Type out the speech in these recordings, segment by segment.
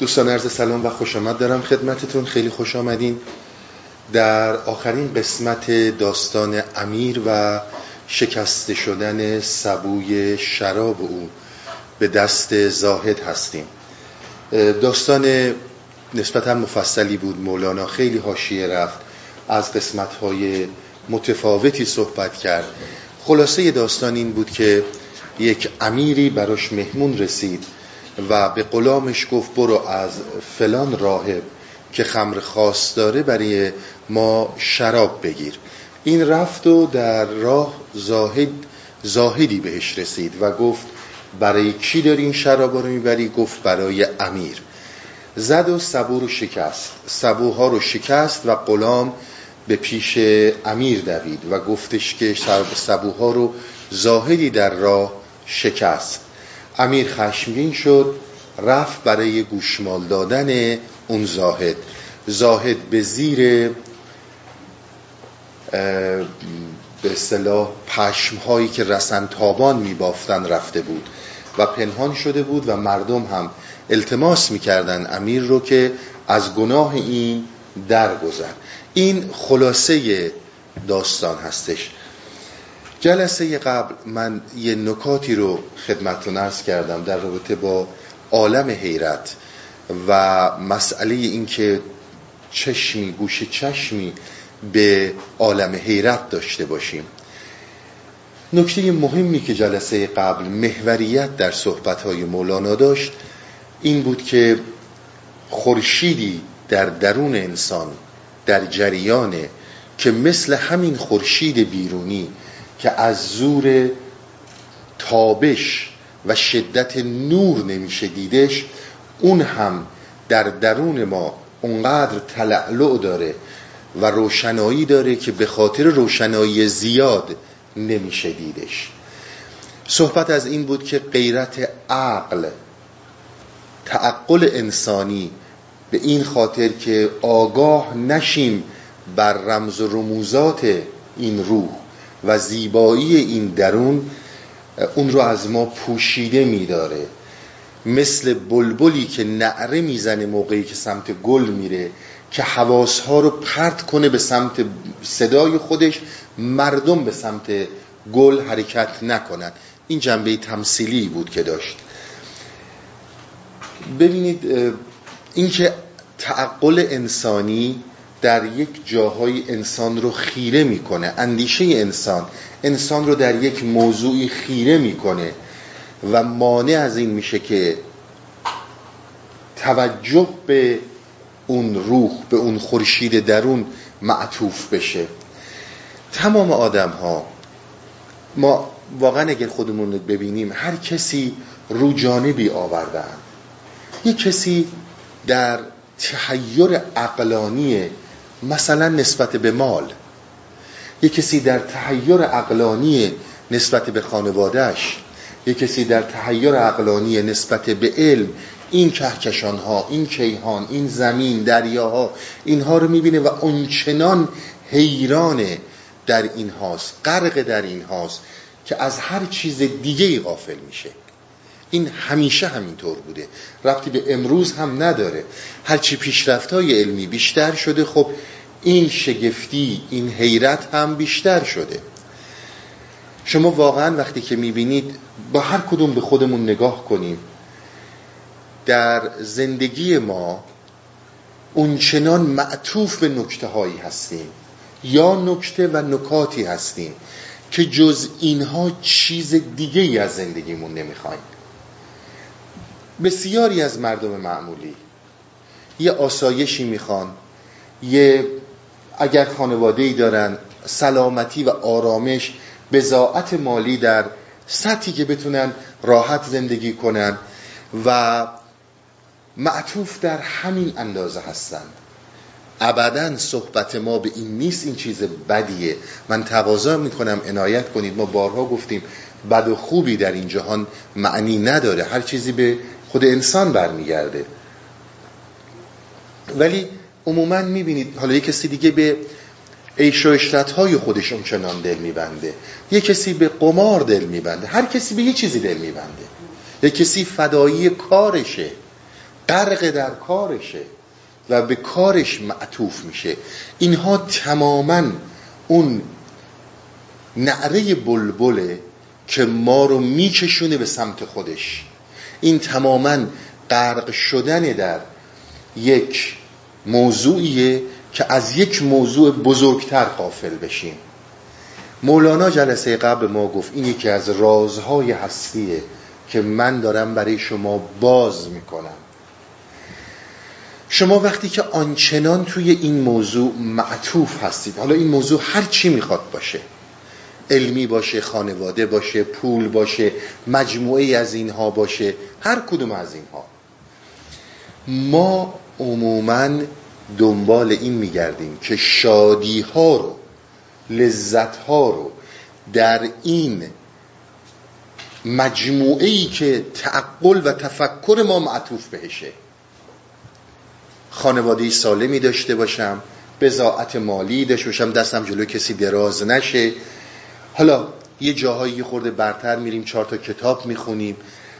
دوستان عرض سلام و خوش آمد دارم خدمتتون. خیلی خوش آمدین. در آخرین قسمت داستان امیر و شکسته شدن سبوی شراب او به دست زاهد هستیم. داستان نسبتا مفصلی بود. مولانا خیلی حاشیه رفت. از قسمت های متفاوتی صحبت کرد. خلاصه داستان این بود که یک امیری براش مهمون رسید. و به غلامش گفت برو از فلان راهب که خمر خاص داره برای ما شراب بگیر. این رفت و در راه زاهد زاهدی بهش رسید و گفت برای کی داری این شراب رو می‌بری؟ گفت برای امیر. زد و سبو رو شکست. سبوها رو شکست و غلام به پیش امیر دوید و گفتش که سبوها رو زاهدی در راه شکست. امیر خشمگین شد رفت برای گوشمال دادن اون زاهد. زاهد به زیر به اصطلاح پشم هایی که رسن تابان می بافتن رفته بود و پنهان شده بود و مردم هم التماس می‌کردن امیر رو که از گناه این درگذر. این خلاصه داستان هستش. جلسه قبل من یه نکاتی رو خدمتتون ارز کردم در رابطه با عالم حیرت و مسئله این که چشمی گوش چشمی به عالم حیرت داشته باشیم. نکته مهمی که جلسه قبل محوریت در صحبتهای مولانا داشت این بود که خورشیدی در درون انسان در جریانه که مثل همین خورشید بیرونی که از زور تابش و شدت نور نمیشه دیدش اون هم در درون ما اونقدر تلعلع داره و روشنایی داره که به خاطر روشنایی زیاد نمیشه دیدش. صحبت از این بود که غیرت عقل تعقل انسانی به این خاطر که آگاه نشیم بر رمز و رموزات این روح. و زیبایی این درون اون رو از ما پوشیده میداره. مثل بلبلی که نعره می‌زنه موقعی که سمت گل میره که حواسها رو پرت کنه به سمت صدای خودش مردم به سمت گل حرکت نکنن این جنبه تمثیلی بود که داشت. ببینید اینکه تعقل انسانی در یک جاهای انسان رو خیره می‌کنه. اندیشه انسان. انسان رو در یک موضوعی خیره می‌کنه. و مانع از این میشه که توجه به اون روح به اون خورشید درون معطوف بشه. تمام آدم ها ما واقعا اگر خودمون ببینیم هر کسی رو جانبی آوردن یک کسی در تحیر اقلانی مثلا نسبت به مال. یک کسی در تحیر اقلانی نسبت به خانوادهش یک کسی در تحیر اقلانی نسبت به علم این کهکشان ها این کیهان این زمین دریاها اینها رو می‌بینه و اونچنان حیرانه در این هاست غرق در این هاست که از هر چیز دیگه ای غافل میشه. این همیشه همینطور بوده. ربطی به امروز هم نداره. هرچی پیشرفت های علمی بیشتر شده خب این شگفتی این حیرت هم بیشتر شده. شما واقعا وقتی که می‌بینید با هر کدوم به خودمون نگاه کنیم در زندگی ما اونچنان معطوف به نکته هایی هستیم یا نکته و نکاتی هستیم که جز اینها چیز دیگه ای از زندگیمون نمی‌خوایم. بسیاری از مردم معمولی. یه آسایشی می‌خوان. یه اگر خانواده ای دارن سلامتی و آرامش بزاعت مالی در سطحی که بتونن راحت زندگی کنن و معطوف در همین اندازه هستن. ابدا صحبت ما به این نیست این چیز بدیه. من تقاضا می‌کنم عنایت کنید. ما بارها گفتیم بد و خوبی در این جهان معنی نداره. هر چیزی به خود انسان برمیگرده. ولی عموما می‌بینید حالا یک کسی دیگه به عیش و های خودش چنان دل میبنده. یک کسی به قمار دل میبنده. هر کسی به یه چیزی دل میبنده. یک کسی فدایی کارشه غرق در کارشه و به کارش معطوف میشه. اینها تماما اون نعره بلبله که ما رو میکشونه به سمت خودش. این تماما غرق شدن در یک موضوعیه که از یک موضوع بزرگتر قافل بشیم. مولانا جلسه قبل ما گفت این یکی از رازهای هستیه که من دارم برای شما باز می‌کنم. شما وقتی که آنچنان توی این موضوع معطوف هستید حالا این موضوع هر چی می‌خواد باشه علمی باشه خانواده باشه پول باشه مجموعه از اینها باشه هر کدوم از اینها. ما عموما دنبال این میگردیم که شادی ها رو لذت ها رو در این مجموعه که تعقل و تفکر ما معطوف بهشه. خانواده سالمی داشته باشم بزاعت مالی داشته باشم دستم جلو کسی دراز نشه. حالا یه جاهایی خورده برتر میریم چهار تا کتاب می‌خونیم.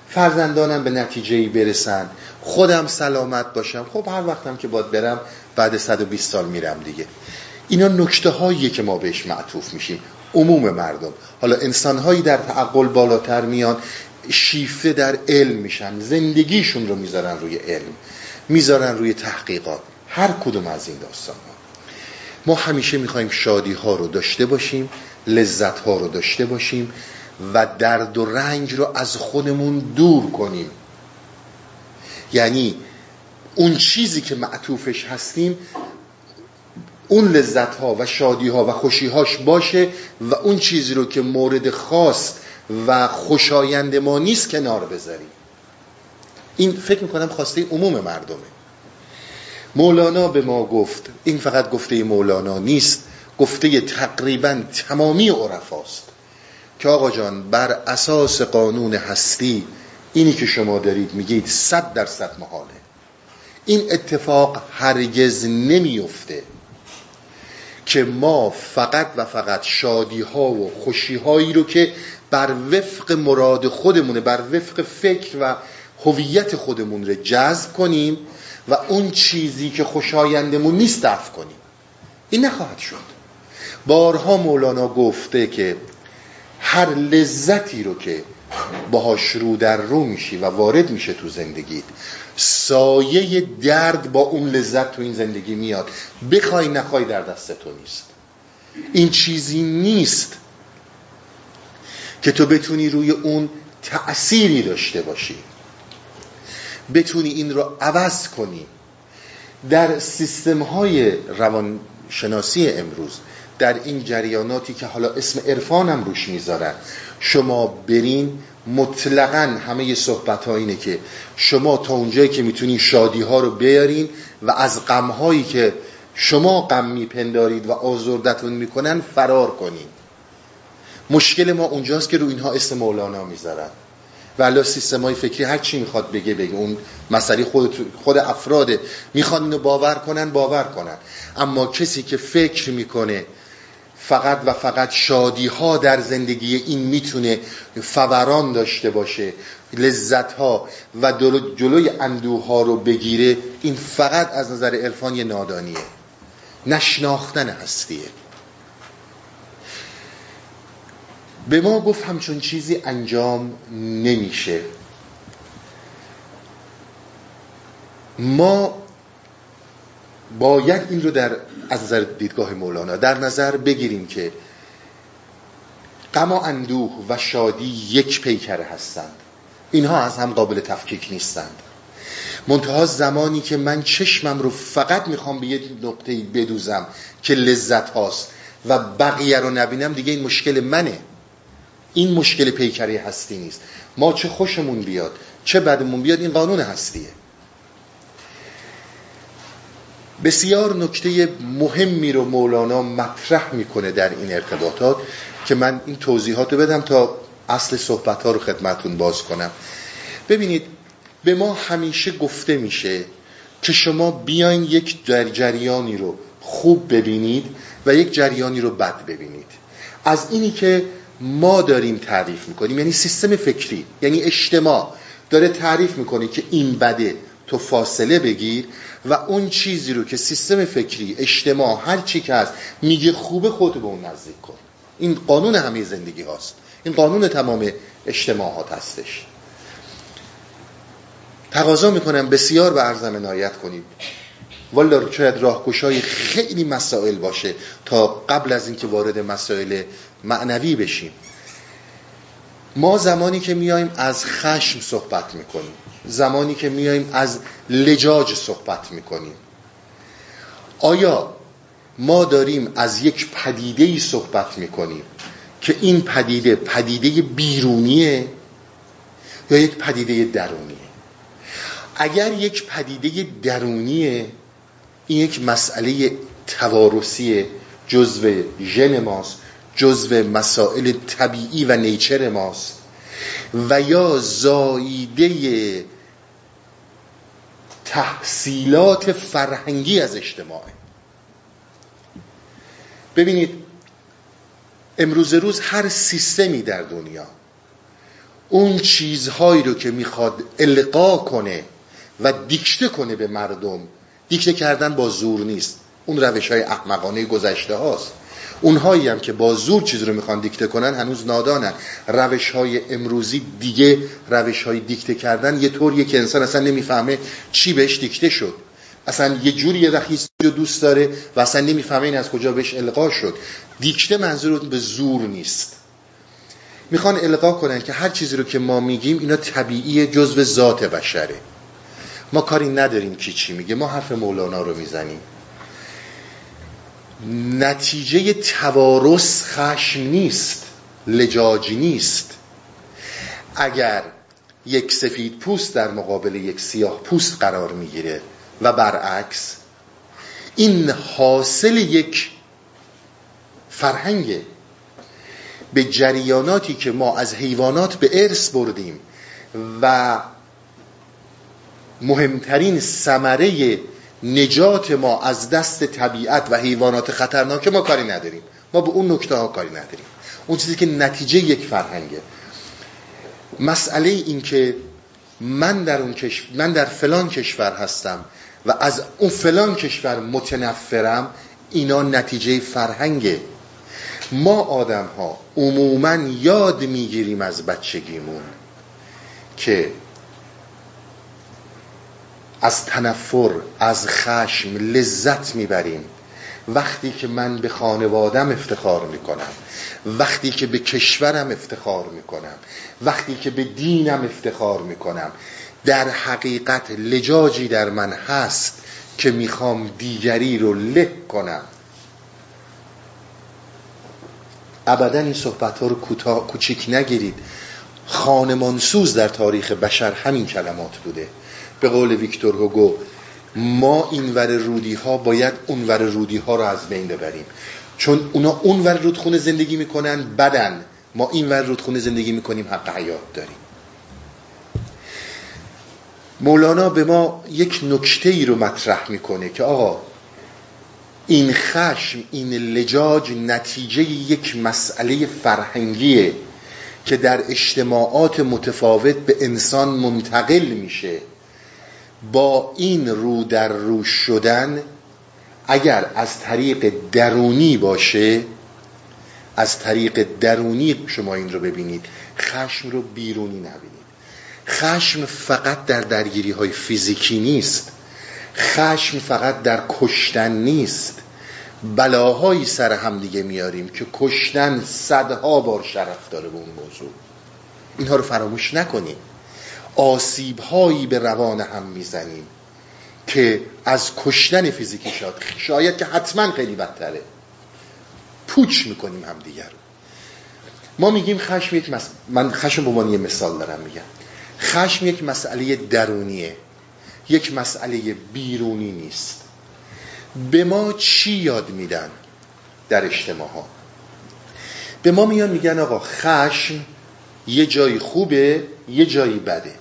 فرزندانم به نتیجه ای برسن. خودم سلامت باشم. خب هر وقتم که باید برم بعد 120 سال میرم دیگه. اینا نکته هاییه که ما بهش معطوف میشیم. عموم مردم. حالا انسان هایی در تعقل بالاتر میان شیفته در علم میشن. زندگیشون رو می‌ذارن روی علم. می‌ذارن روی تحقیقات. هر کدوم از این داستان ها ما همیشه می‌خوایم شادی ها رو داشته باشیم. لذت ها رو داشته باشیم و درد و رنج رو از خودمون دور کنیم. یعنی اون چیزی که معطوفش هستیم اون لذت ها و شادی ها و خوشی هاش باشه و اون چیزی رو که مورد خواست و خوشایند ما نیست کنار بذاریم. این فکر می‌کنم خواسته عموم مردمه. مولانا به ما گفت این فقط گفته مولانا نیست. گفته تقریبا تمامی عرفاست که آقا جان بر اساس قانون هستی اینی که شما دارید میگید صد درصد محاله. این اتفاق هرگز نمیفته که ما فقط و فقط شادی ها و خوشی هایی رو که بر وفق مراد خودمونه بر وفق فکر و هویت خودمون رو جذب کنیم و اون چیزی که خوشایندمون نیست دفع کنیم. این نخواهد شد. بارها مولانا گفته که هر لذتی رو که باهاش رو در رو میشی و وارد میشه تو زندگیت سایه درد با اون لذت تو این زندگی میاد. بخوای نخوای در دست تو نیست. این چیزی نیست که تو بتونی روی اون تأثیری داشته باشی. بتونی این رو عوض کنی. در سیستم های روانشناسی امروز در این جریاناتی که حالا اسم عرفانم روش می‌ذارن. شما برین مطلقا همه صحبت ها اینه که شما تا اونجایی که می‌تونین شادی ها رو بیارین و از غم هایی که شما غم میپندارید و آزردتون می‌کنن فرار کنین. مشکل ما اونجاست که رو اینها اسم مولانا می‌ذارن. و سیستم های فکری هر چی می‌خواد بگه بگه. اون مسئله خود, خود افراده. می‌خوان اینو باور کنن باور کنن. اما کسی که فکر می‌کنه فقط و فقط شادی ها در زندگی این می‌تونه فوران داشته باشه لذت ها و جلوی اندوه ها رو بگیره این فقط از نظر عرفان یه نادانیه. نشناختن هستیه. به ما گفت همچون چیزی انجام نمیشه. ما باید این رو در از نظر دیدگاه مولانا در نظر بگیریم که غم و اندوه و شادی یک پیکره هستند. اینها از هم قابل تفکیک نیستند. منتها زمانی که من چشمم رو فقط می‌خوام به یک نقطه بدوزم که لذت هاست و بقیه رو نبینم دیگه این مشکل منه. این مشکل پیکره هستی نیست. ما چه خوشمون بیاد چه بدمون بیاد این قانون هستیه. بسیار نکته مهمی رو مولانا مطرح می‌کنه در این ارتباطات که من این توضیحات رو بدم تا اصل صحبت ها رو خدمتون باز کنم. ببینید به ما همیشه گفته میشه که شما بیاین یک جریانی رو خوب ببینید و یک جریانی رو بد ببینید. از اینی که ما داریم تعریف می‌کنیم یعنی سیستم فکری یعنی اجتماع داره تعریف می‌کنه که این بده تو فاصله بگیر و اون چیزی رو که سیستم فکری اجتماع هر چی که هست میگه خوبه خودت به اون نزدیک کن. این قانون همه زندگی هاست. این قانون تمام اجتماعات هستش. تقاضا می‌کنم بسیار به عرضم عنایت کنید. والا شاید راهگشای خیلی مسائل باشه تا قبل از اینکه وارد مسائل معنوی بشیم. ما زمانی که میایم از خشم صحبت می‌کنیم. زمانی که میایم از لجاج صحبت می‌کنیم. آیا ما داریم از یک پدیده ای صحبت می‌کنیم که این پدیده پدیده بیرونیه یا یک پدیده درونیه؟ اگر یک پدیده درونیه این یک مسئله توارثی جزو ژن ماست جزو مسائل طبیعی و نیچر ماست و یا زاییده تحصیلات فرهنگی از اجتماع. ببینید امروز روز هر سیستمی در دنیا اون چیزهایی رو که می‌خواد القا کنه و دیکته کنه به مردم دیکته کردن با زور نیست. اون روش های احمقانه گذشته هاست. اونهایی هم که با زور چیز رو می‌خوان دیکته کنن هنوز نادانن. روش های امروزی دیگه روش های دیکته کردن یه طوریه که انسان اصلا نمی‌فهمه چی بهش دیکته شد. اصلا یه جوری یه رو دوست داره و اصلا نمی‌فهمه این از کجا بهش القا شد. دیکته منظور به زور نیست. می‌خوان القا کنن که هر چیزی رو که ما میگیم اینا طبیعی جزو ذات بشره. ما کاری نداریم کی چی میگه. ما حرف مولانا رو می‌زنیم. نتیجه توارث خشم نیست لجاجی نیست. اگر یک سفید پوست در مقابل یک سیاه پوست قرار می‌گیره و برعکس این حاصل یک فرهنگه. به جریاناتی که ما از حیوانات به ارث بردیم و مهمترین ثمره نجات ما از دست طبیعت و حیوانات خطرناک ما کاری نداریم. ما به اون نکته ها کاری نداریم. اون چیزی که نتیجه یک فرهنگه. مسئله این که من در اون کشور من در فلان کشور هستم و از اون فلان کشور متنفرم اینا نتیجه فرهنگه. ما آدم ها عموما یاد می‌گیریم از بچگیمون که از تنفر از خشم لذت می‌بریم. وقتی که من به خانوادم افتخار می‌کنم وقتی که به کشورم افتخار می‌کنم وقتی که به دینم افتخار می‌کنم در حقیقت لجاجی در من هست که می‌خوام دیگری رو له کنم. ابدا این صحبت ها رو کوچیک نگیرید. خانمانسوز در تاریخ بشر همین کلمات بوده. به قول ویکتور هوگو ما این ور رودی ها باید اون ور رودی ها رو از بین ببریم. چون اونا اون ور رودخونه زندگی می‌کنن بدن. ما این ور رودخونه زندگی می‌کنیم حق حیات داریم. مولانا به ما یک نکته ای رو مطرح می‌کنه که آقا این خشم این لجاج نتیجه یک مسئله فرهنگیه که در اجتماعات متفاوت به انسان منتقل میشه. با این رو در رو شدن اگر از طریق درونی باشه از طریق درونی شما این رو ببینید خشم رو بیرونی نبینید. خشم فقط در درگیری های فیزیکی نیست. خشم فقط در کشتن نیست. بلاهایی سر هم دیگه میاریم که کشتن صدها بار شرف داره به اون موضوع. اینها رو فراموش نکنیم آسیب هایی به روان هم می‌زنیم که از کشتن فیزیکی شاد شاید که حتما خیلی بدتره. پوچ می‌کنیم هم دیگر ما میگیم خشم یک مس... من خشم به یه مثال دارم میگم. خشم یک مسئله درونیه. یک مسئله بیرونی نیست. به ما چی یاد میدن در اجتماع ها به ما میان میگن آقا خشم یه جایی خوبه یه جایی بده.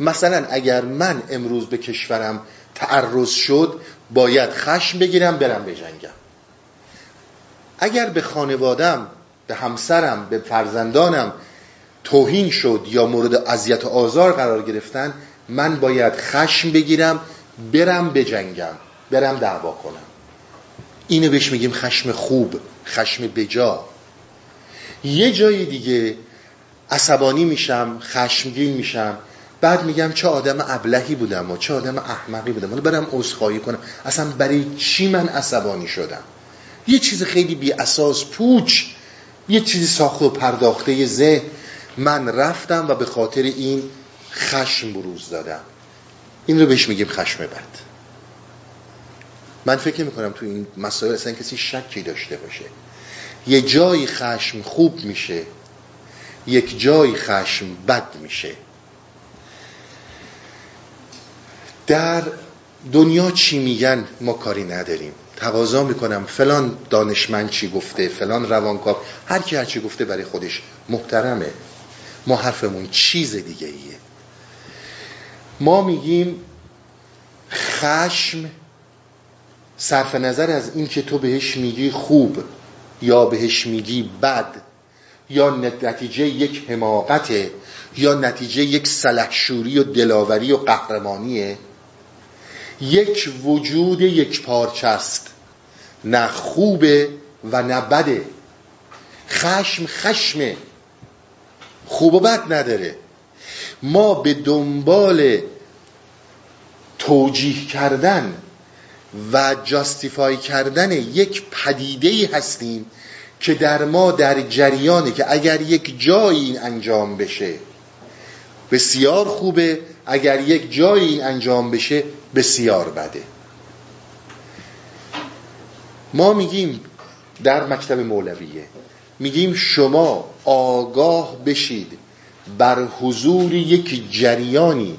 مثلا اگر من امروز به کشورم تعرض شد باید خشم بگیرم برم بجنگم اگر به خانوادم به همسرم به فرزندانم توهین شد یا مورد اذیت و آزار قرار گرفتن من باید خشم بگیرم برم بجنگم برم دعوا کنم. اینو بهش میگیم خشم خوب خشم بجا. یه جای دیگه عصبانی میشم خشمگین میشم. بعد میگم چه آدم ابلهی بودم و چه آدم احمقی بودم. حالا برم عذرخواهی کنم. اصلا برای چی من عصبانی شدم؟ یه چیز خیلی بی اساس پوچ یه چیزی ساخت و پرداخته ذهن. من رفتم و به خاطر این خشم بروز دادم. این رو بهش میگیم خشم بد. من فکر می‌کنم تو این مسائل اصلا کسی شکی داشته باشه. یه جایی خشم خوب میشه یک جایی خشم بد میشه. در دنیا چی میگن ما کاری نداریم. تقاضا می‌کنم فلان دانشمند چی گفته فلان روانکاو. هر کی هر چی گفته برای خودش محترمه. ما حرفمون چیز دیگه ایه. ما میگیم خشم صرف نظر از این که تو بهش میگی خوب یا بهش میگی بد یا نتیجه یک حماقته یا نتیجه یک سلحشوری و دلاوری و قهرمانیه. یک وجود یک پارچه است نه خوبه و نه بده خشم خشمه خوب و بد نداره. ما به دنبال توجیه کردن و جاستیفای کردن یک پدیده هستیم که در ما در جریانه که اگر یک جایی انجام بشه بسیار خوبه اگر یک جایی انجام بشه بسیار بده. ما میگیم در مکتب مولویه میگیم شما آگاه بشید بر حضور یک جریانی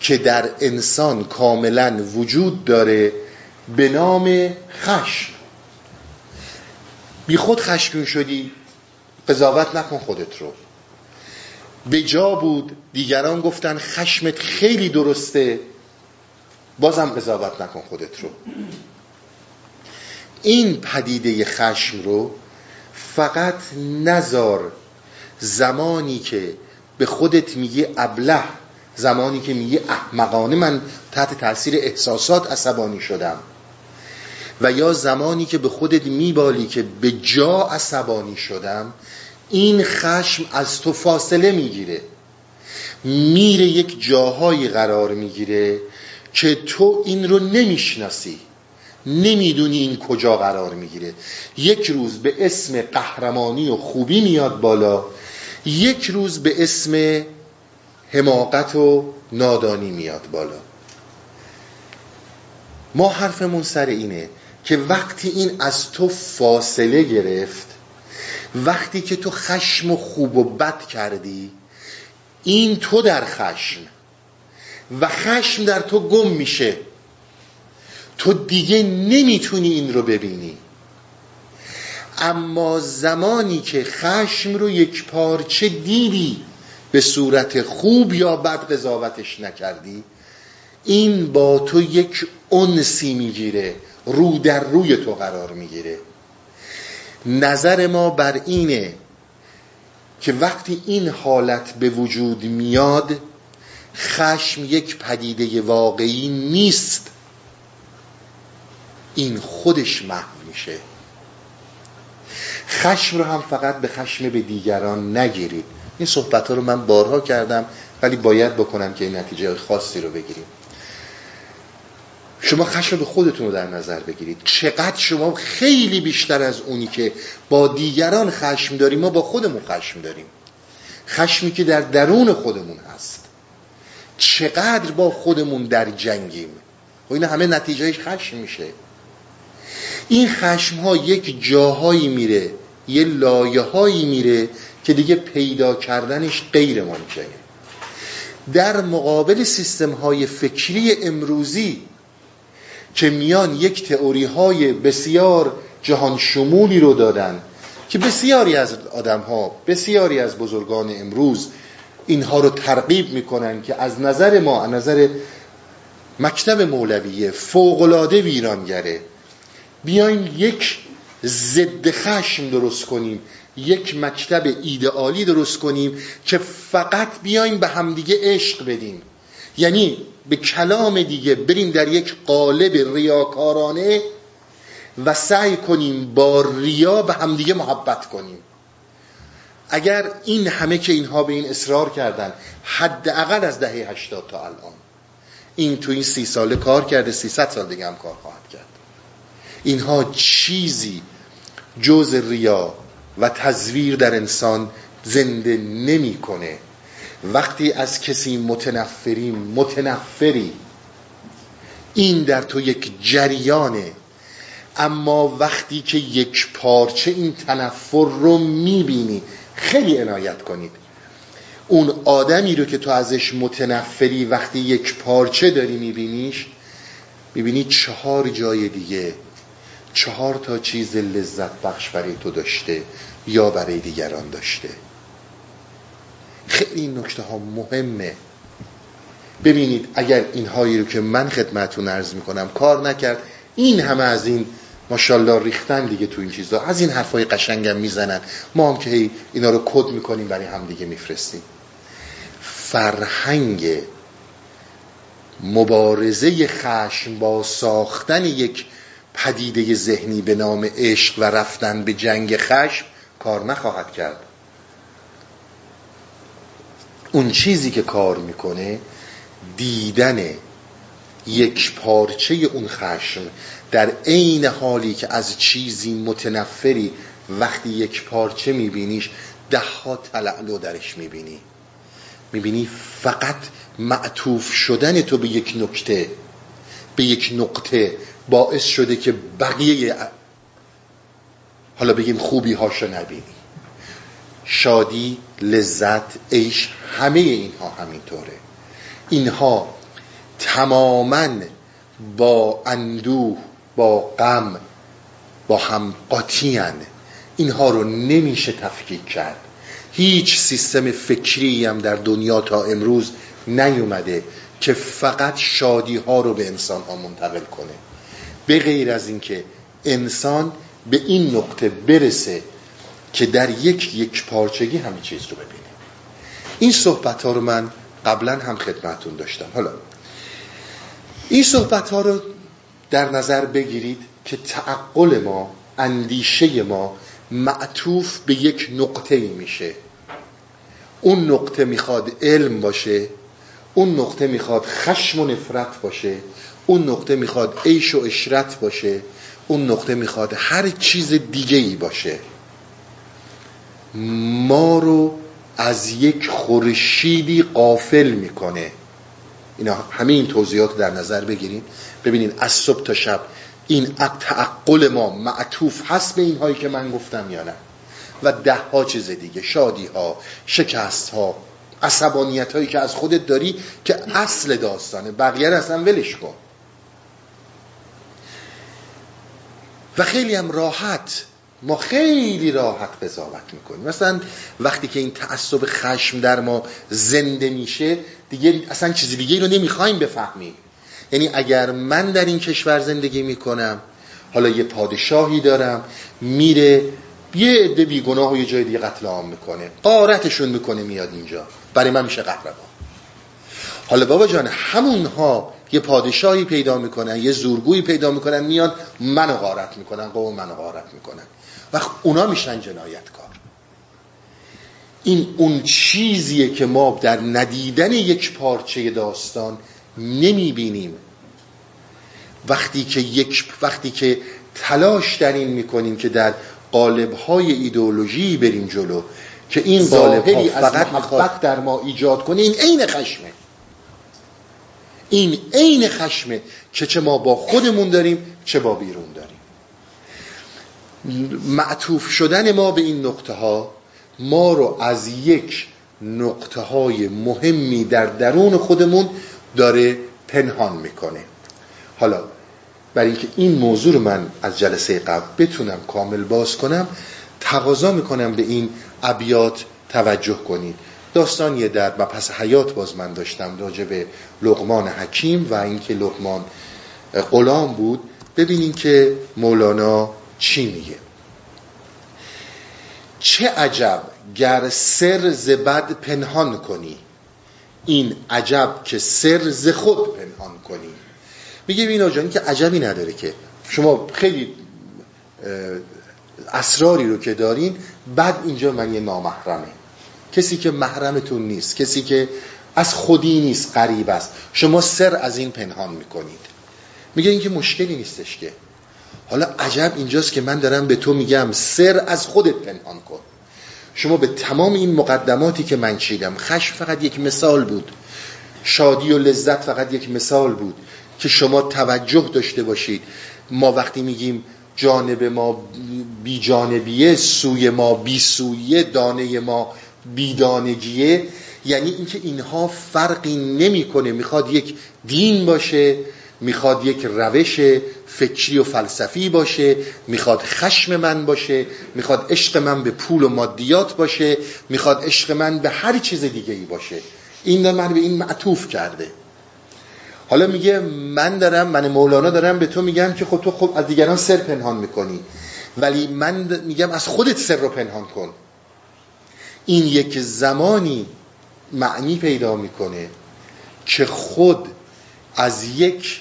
که در انسان کاملا وجود داره به نام خشم. بی خود خشمگین شدی قضاوت نکن خودت رو. به جا بود دیگران گفتن خشمت خیلی درسته. بازم قضاوت نکن خودت رو. این پدیده خشم رو فقط نزار زمانی که به خودت میگه ابله زمانی که میگه احمقانه. من تحت تاثیر احساسات عصبانی شدم. و یا زمانی که به خودت میبالی که به جا عصبانی شدم این خشم از تو فاصله می‌گیره. میره یک جاهایی قرار می‌گیره که تو این رو نمی‌شناسی. نمی‌دونی این کجا قرار می‌گیره. یک روز به اسم قهرمانی و خوبی میاد بالا. یک روز به اسم حماقت و نادانی میاد بالا. ما حرفمون سر اینه که وقتی این از تو فاصله گرفت وقتی که تو خشم و خوب و بد کردی این تو در خشم و خشم در تو گم میشه. تو دیگه نمی‌تونی این رو ببینی. اما زمانی که خشم رو یک پارچه دیدی به صورت خوب یا بد قضاوتش نکردی این با تو یک انسی می‌گیره رو در روی تو قرار می‌گیره. نظر ما بر اینه که وقتی این حالت به وجود میاد خشم یک پدیده واقعی نیست. این خودش محو میشه. خشم رو هم فقط به خشم به دیگران نگیرید. این صحبت ها رو من بارها کردم ولی باید بکنم که این نتیجه خاصی رو بگیریم. شما خشم به خودتون رو در نظر بگیرید. چقدر شما خیلی بیشتر از اونی که با دیگران خشم داریم ما با خودمون خشم داریم. خشمی که در درون خودمون هست. چقدر با خودمون در جنگیم. و این همه نتیجهش خشم میشه. این خشم ها یک جاهایی میره یه لایه هایی میره که دیگه پیدا کردنش غیر ممکنه در مقابل سیستم های فکری امروزی که میان یک تئوری های بسیار جهان شمولی رو دادن که بسیاری از آدم ها بسیاری از بزرگان امروز اینها رو ترغیب می‌کنن که از نظر ما از نظر مکتب مولویه فوقلاده ویرانگره. بیایم یک ضد خشم درست کنیم یک مکتب ایدئالی درست کنیم که فقط بیایم به همدیگه عشق بدیم. یعنی به کلام دیگه بریم در یک قالب ریاکارانه و سعی کنیم با ریا به همدیگه محبت کنیم. اگر این همه که اینها به این اصرار کردن حداقل از دهه 80 تا الان این تو این سی ساله کار کرده 300 سال دیگه هم کار خواهد کرد. اینها چیزی جز ریا و تزویر در انسان زنده نمی‌کنه. وقتی از کسی متنفری متنفری. این در تو یک جریانه. اما وقتی که یک پارچه این تنفر رو می‌بینی خیلی عنایت کنید. اون آدمی رو که تو ازش متنفری وقتی یک پارچه داری میبینیش می‌بینی چهار جای دیگه. چهار تا چیز لذت بخش برای تو داشته یا برای دیگران داشته. خیلی این نکته ها مهمه. ببینید اگر اینهایی رو که من خدمتون عرض می‌کنم کار نکرد این همه از این ماشاءالله ریختن دیگه تو این چیزا. از این حرفای قشنگم می‌زنن. ما هم که اینا رو کد می‌کنیم برای هم دیگه میفرستیم. فرهنگ مبارزه خشم با ساختن یک پدیده ذهنی به نام عشق و رفتن به جنگ خشم کار نخواهد کرد. اون چیزی که کار می‌کنه دیدن یک پارچه اون خشم در عین حالی که از چیزی متنفری وقتی یک پارچه میبینیش ده ها تلعلو درش می‌بینی. می‌بینی فقط معطوف شدن تو به یک نکته به یک نقطه باعث شده که بقیه حالا بگیم خوبی هاشو نبینی. شادی لذت عیش همه اینها همینطوره. اینها تماما با اندوه با غم با هم قاطیان اینها رو نمیشه تفکیک کرد. هیچ سیستم فکری هم در دنیا تا امروز نیومده که فقط شادی ها رو به انسان ها منتقل کنه. به غیر از اینکه انسان به این نقطه برسه که در یک یک پارچگی همه چیز رو ببینه این صحبت ها رو من قبلا هم خدمتون داشتم. حالا این صحبت ها رو در نظر بگیرید که تعقل ما اندیشه ما معطوف به یک نقطه ای میشه. اون نقطه می‌خواد علم باشه اون نقطه می‌خواد خشم و نفرت باشه اون نقطه می‌خواد عیش و اشرت باشه اون نقطه می‌خواد هر چیز دیگه ای باشه. ما رو از یک خورشیدی قافل می‌کنه. اینا همه این توضیحات در نظر بگیریم ببینید از صبح تا شب این تعقل ما معطوف هست به اینهایی که من گفتم یا نه؟ و ده ها چیز دیگه شادی ها شکست ها عصبانیت هایی که از خودت داری که اصل داستانه. بقیه اصلا ولش کن. و خیلی هم راحت ما خیلی راحت قضاوت می‌کنیم. مثلا وقتی که این تعصب خشم در ما زنده میشه دیگه اصلا چیزی دیگه رو نمی‌خوایم بفهمیم. یعنی اگر من در این کشور زندگی می‌کنم حالا یه پادشاهی دارم میره یه عده بیگناه و یه جای دیگه قتل عام می‌کنه. قارتشون می‌کنه میاد اینجا. برای من میشه قهرمان. حالا بابا جان همونها یه پادشاهی پیدا می‌کنن یه زورگویی پیدا می‌کنن میان منو غارت می‌کنن قوم منو غارت می‌کنن. و اونا میشن جنایتکار. این اون چیزیه که ما در ندیدن یک پارچه داستان نمی‌بینیم. وقتی که یک وقتی که تلاش در این می‌کنیم که در قالب های ایدئولوژی بریم جلو که این قالب ها فقط محبت در ما ایجاد کنه این عین خشمه. این عین خشمه که چه ما با خودمون داریم چه با بیرون داریم. معطوف شدن ما به این نقطه ها ما رو از یک نقطه های مهمی در درون خودمون داره پنهان می‌کنه. حالا برای اینکه این موضوع رو من از جلسه قبل بتونم کامل باز کنم تقاضا می‌کنم به این ابیات توجه کنید. داستان یه در پس حیات باز من داشتم راجع به لقمان حکیم و اینکه لقمان غلام بود. ببینین که مولانا چی میگه؟ چه عجب گر سر زبد پنهان کنی. این عجب که سر ز خود پنهان کنی. میگه این جانی که عجبی نداره که. شما خیلی اسراری رو که دارین بعد اینجا من یه نامحرمه. کسی که محرمتون نیست کسی که از خودی نیست قریب است. شما سر از این پنهان می‌کنید. میگه این که مشکلی نیستش که. حالا عجب اینجاست که من دارم به تو میگم سر از خودت پنهان کن. شما به تمام این مقدماتی که من چیدم خشم فقط یک مثال بود. شادی و لذت فقط یک مثال بود که شما توجه داشته باشید. ما وقتی میگیم جانب ما بی جانبیه سوی ما بی سویه دانه ما بی دانگیه یعنی اینکه اینها فرقی نمی‌کنه. می‌خواد یک دین باشه می‌خواد یک روش فکری و فلسفی باشه می‌خواد خشم من باشه می‌خواد عشق من به پول و مادیات باشه می‌خواد عشق من به هر چیز دیگه ای باشه. این من به این معطوف کرده. حالا میگه من دارم من مولانا دارم به تو میگم که خب تو خب از دیگران سر پنهان می‌کنی. ولی من میگم از خودت سر رو پنهان کن. این یک زمانی معنی پیدا می‌کنه که خود از یک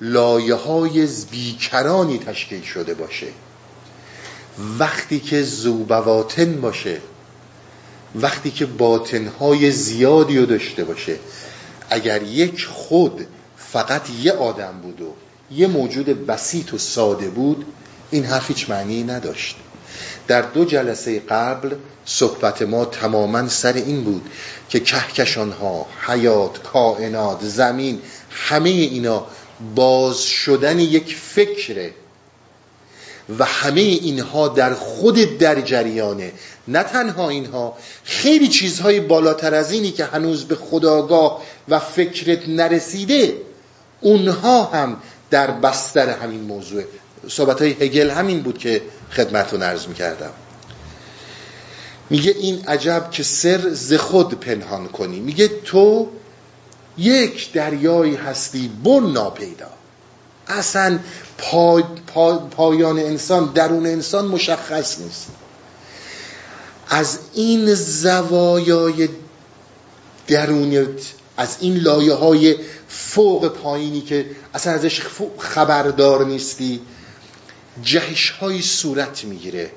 لایه های بیکرانی تشکیل شده باشه. وقتی که زوبواتن باشه وقتی که باطنهای زیادی رو داشته باشه اگر یک خود فقط یه آدم بود و یه موجود بسیط و ساده بود این حرف هیچ معنی نداشت. در دو جلسه قبل صحبت ما تماما سر این بود که کهکشان ها حیات کائنات زمین همه اینا باز شدن یک فکره. و همه اینها در خود در جریانه. نه تنها اینها خیلی چیزهای بالاتر از اینی که هنوز به خداگاه و فکرت نرسیده اونها هم در بستر همین موضوع. صحبت های هگل همین بود که خدمتون عرض می‌کردم. میگه این عجب که سر ز خود پنهان کنی. میگه تو یک دریایی هستی بن ناپیدا. اصلا پا، پایان انسان درون انسان مشخص نیست. از این زوایای درونیت از این لایه های فوق پایینی که اصلا ازش خبردار نیستی جهش های صورت می‌گیره.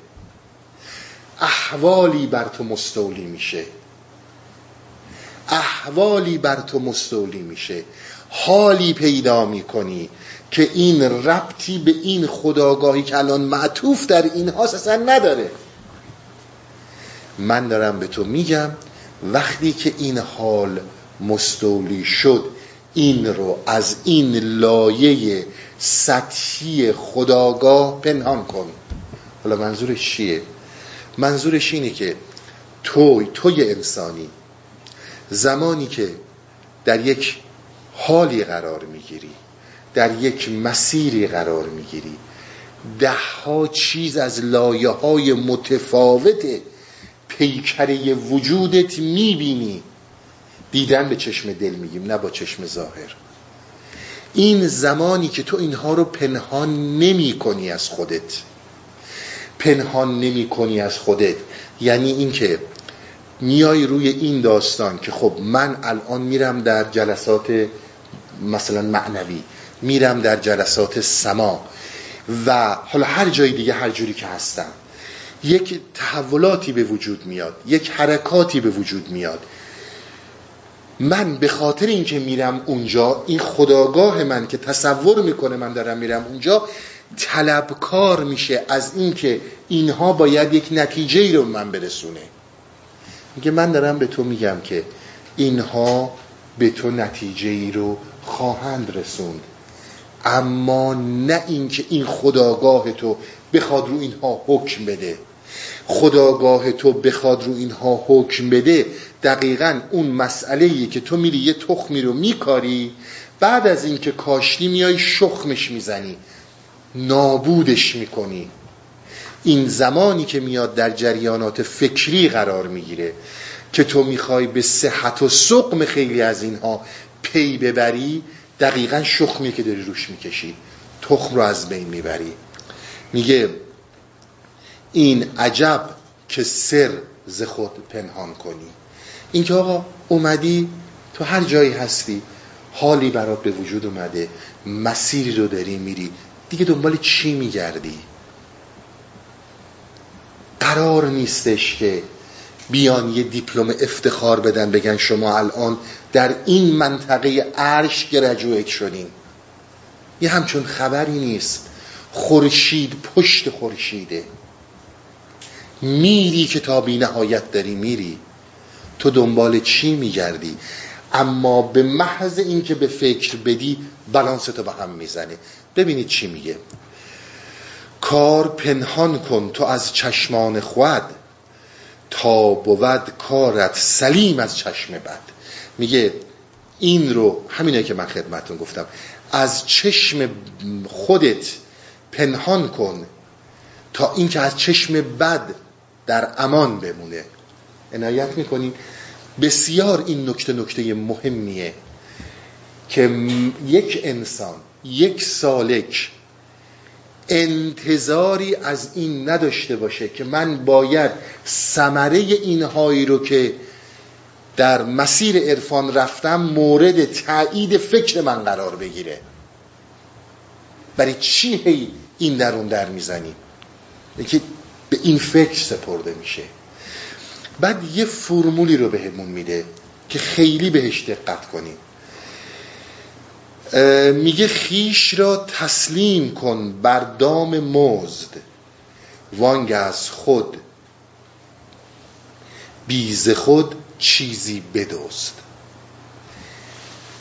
احوالی بر تو مستولی میشه. احوالی بر تو مستولی میشه. حالی پیدا می‌کنی که این ربطی به این خداگاهی که الان معطوف در این هاست اصلا نداره. من دارم به تو میگم وقتی که این حال مستولی شد این رو از این لایه سطحی خداگاه پنهان کن. حالا منظورش چیه؟ منظورش اینه که توی توی انسانی زمانی که در یک حالی قرار می‌گیری در یک مسیری قرار می‌گیری ده ها چیز از لایه های متفاوت پیکره وجودت می‌بینی. دیدن به چشم دل میگیم نه با چشم ظاهر. این زمانی که تو اینها رو پنهان نمی کنی از خودت. پنهان نمی کنی از خودت. یعنی اینکه میای روی این داستان که خب من الان میرم در جلسات مثلا معنوی میرم در جلسات سما و حالا هر جای دیگه هر جوری که هستم یک تحولاتی به وجود میاد یک حرکاتی به وجود میاد. من به خاطر اینکه میرم اونجا این خداگاه من که تصور می‌کنه من دارم میرم اونجا طلبکار میشه از اینکه اینها باید یک نتیجه ای رو من برسونه. میگه من دارم به تو میگم که اینها به تو نتیجه ای رو خواهند رسوند. اما نه اینکه این خداگاه تو بخواد رو اینها حکم بده. خداگاه تو بخواد رو اینها حکم بده دقیقا اون مسئله که تو میری یه تخمی رو میکاری بعد از اینکه کاشتی میای شخمش می‌زنی نابودش می‌کنی. این زمانی که میاد در جریانات فکری قرار می‌گیره که تو می‌خوای به صحت و سقم خیلی از اینها پی ببری دقیقا شخمی که داری روش می‌کشی تخم رو از بین می‌بری. میگه این عجب که سر ز خود پنهان کنی. اینکه آقا اومدی تو هر جایی هستی حالی برات به وجود اومده مسیری رو داری میری دیگه دنبال چی میگردی؟ قرار نیستش که بیان یه دیپلم افتخار بدن بگن شما الان در این منطقه عرش گرجویت شدین. یه همچون خبری نیست. خورشید پشت خورشیده. میری که تا بی نهایت داری میری. تو دنبال چی میگردی؟ اما به محض اینکه به فکر بدی بالانس تو به هم می‌زنه. ببینید چی میگه. کار پنهان کن تو از چشمان خود. تا بود کارت سلیم از چشم بد. میگه این رو همینه که من خدمتون گفتم. از چشم خودت پنهان کن تا اینکه از چشم بد در امان بمونه. عنایت می‌کنیم. بسیار این نکته نکته مهمیه که یک انسان یک سالک انتظاری از این نداشته باشه که من باید ثمره اینهایی رو که در مسیر عرفان رفتم مورد تایید فکر من قرار بگیره. برای چی هی این درون در می‌زنی؟ که به این فکر سپرده میشه. بعد یه فرمولی رو بهمون میده که خیلی بهش دقت کنیم. میگه خیش را تسلیم کن بر دام مزد. وانگ از خود بیز خود چیزی بدوست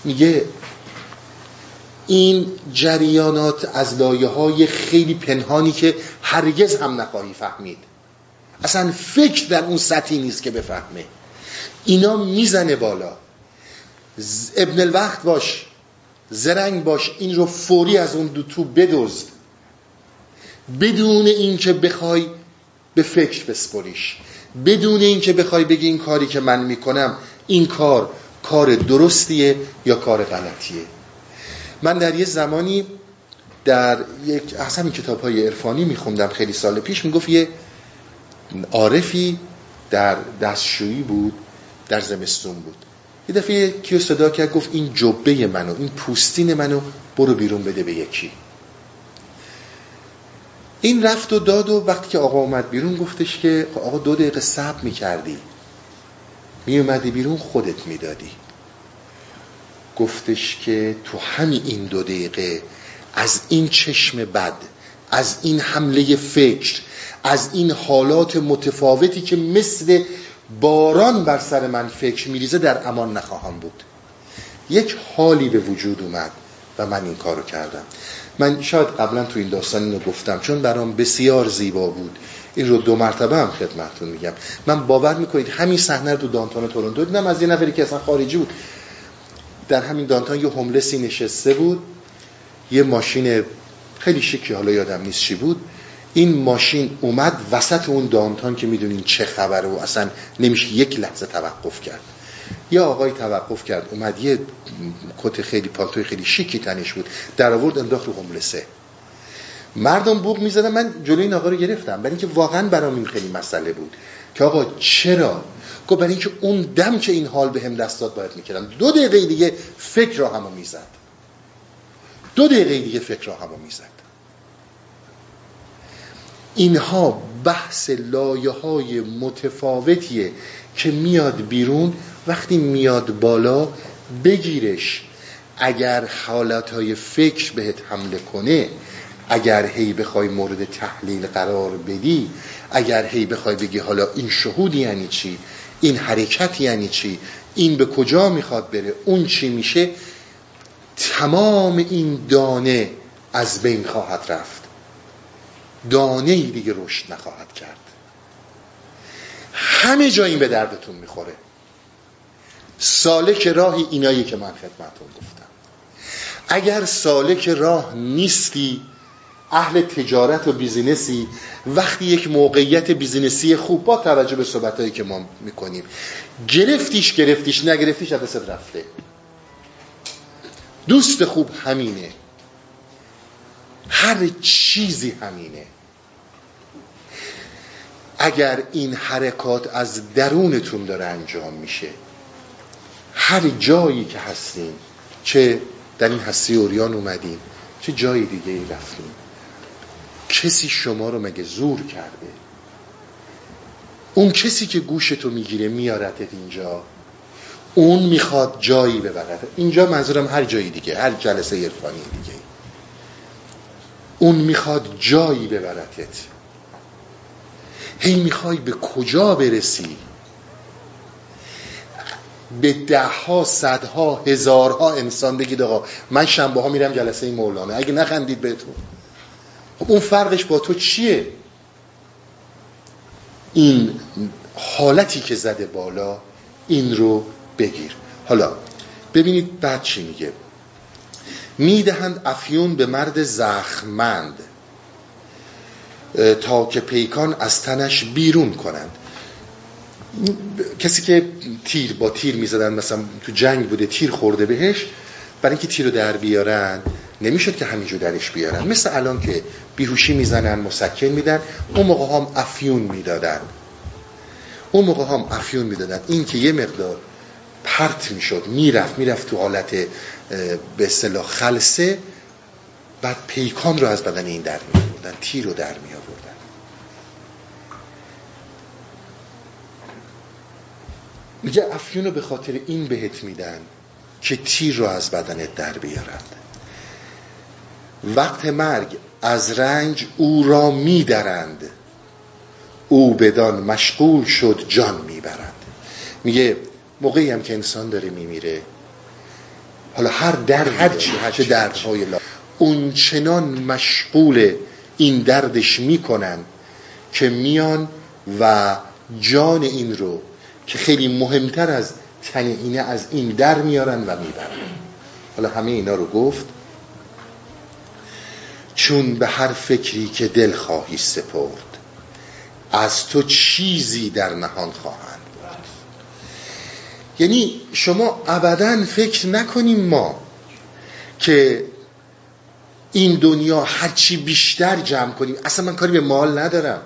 میگه این جریانات از لایه های خیلی پنهانی که هرگز هم نخواهی فهمید. اصلا فکر در اون سطحی نیست که بفهمه. اینا می‌زنه بالا. ابن الوقت باش. زرنگ باش این رو فوری از اون دو تو بدزد. بدون اینکه بخوای به فکر بسپریش بدون اینکه بخوای بگی این کاری که من می‌کنم این کار کار درستیه یا کار غلطیه. من در یه زمانی در یک اصلا این کتاب های عرفانی میخوندم خیلی سال پیش. می‌گفت یه عارفی در دستشویی بود در زمستون بود. یه دفعه کیو صدا کرد گفت این جبه منو این پوستین منو برو بیرون بده به یکی. این رفت و داد و وقتی که آقا اومد بیرون گفتش که خب آقا دو دقیقه صبر می‌کردی. میومدی بیرون خودت می‌دادی. گفتش که تو همین این دو دقیقه از این چشم بد از این حمله فکر از این حالات متفاوتی که مثل باران بر سر من فکر میریزه در امان نخواهم بود. یک حالی به وجود اومد و من این کارو کردم. من شاید قبلا تو این داستان اینو گفتم چون برام بسیار زیبا بود. این رو دو مرتبه هم خدمتتون میگم. من باور می‌کنید همین صحنه رو تو دانتان تورنتو دیدم از یه نفری که اصلا خارجی بود. در همین دانتان یه هوملسی نشسته بود یه ماشین خیلی شیکی حالا یادم نیست چی بود. این ماشین اومد وسط اون دانتان که می‌دونین چه خبره و اصلا نمیشه یک لحظه توقف کرد. یا آقای توقف کرد اومد یه کت خیلی پالتوی خیلی شیکی تنش بود در آورد انداخت رو هملسه مردم بوق می‌زدن من جلوی این آقا رو گرفتم. برای اینکه واقعا برام این خیلی مسئله بود که آقا چرا؟ گفت برای اینکه اون دم که این حال به هم دست داد باید می‌کردم. دو دقیقه دیگه فکر را همو می‌زد. دو دقیقه دیگه فکر را همو می‌زد. اینها بحث لایه های متفاوتیه که میاد بیرون وقتی میاد بالا بگیرش. اگر حالت های فکر بهت حمله کنه اگر هی بخوای مورد تحلیل قرار بدی اگر هی بخوای بگی حالا این شهود یعنی چی؟ این حرکت یعنی چی؟ این به کجا می‌خواد بره؟ اون چی میشه؟ تمام این دانه از بین خواهد رفت. دانه ای دیگه رشد نخواهد کرد. همه جا این به دردتون می‌خوره. سالک راهی اینایی که من خدمتون گفتم. اگر سالک راه نیستی اهل تجارت و business ی وقتی یک موقعیت business ی خوب با توجه به صحبتهایی که ما می‌کنیم گرفتیش گرفتیش نگرفتیش از رفته. دوست خوب همینه. هر چیزی همینه. اگر این حرکات از درونتون داره انجام میشه هر جایی که هستیم چه در این هستی اوریان اومدیم چه جایی دیگه ای رفتیم کسی شما رو مگه زور کرده؟ اون کسی که گوشتو می‌گیره میارتت اینجا اون می‌خواد جایی ببرد. اینجا منظورم هر جایی دیگه هر جلسه عرفانی دیگه. اون می‌خواد جایی ببرتت هی می‌خوای به کجا برسی؟ به ده ها صدها هزارها انسان بگید آقا من شنبه ها میرم جلسه مولانا. اگه نخندید بهتون. خب اون فرقش با تو چیه؟ این حالتی که زده بالا این رو بگیر. حالا ببینید بعد چی میگه. می‌دهند افیون به مرد زخمند تا که پیکان از تنش بیرون کنند. کسی که تیر با تیر می‌زدن مثلا تو جنگ بوده تیر خورده بهش برای اینکه تیر رو در بیارن نمی‌شد که همینجور درش بیارن. مثل الان که بیهوشی می‌زنن مسکن میدن اون موقع هم افیون می‌دادن. اون موقع هم افیون می‌دادن. این که یه مقدار پرت می‌شد می‌رفت می‌رفت تو حالت به اصطلاح خلصه بعد پیکان رو از بدن این در می آوردن تیر رو در می آوردن میگه افیون رو به خاطر این بهت میدن که تیر رو از بدنت در بیارند وقت مرگ از رنج او را میدرند. او بدان مشغول شد جان می‌برند میگه موقعی هم که انسان داره میمیره حالا هر در هر چی هر چه دردهای لا اون چنان مشغول این دردش می‌کنن که میان و جان این رو که خیلی مهمتر از تنینه از این در میارن و می‌برن. حالا همه اینا رو گفت چون به هر فکری که دل خواهی سپرد از تو چیزی در نهان بود یعنی شما ابدا فکر نکنیم ما که این دنیا هرچی بیشتر جمع کنیم. اصلا من کاری به مال ندارم.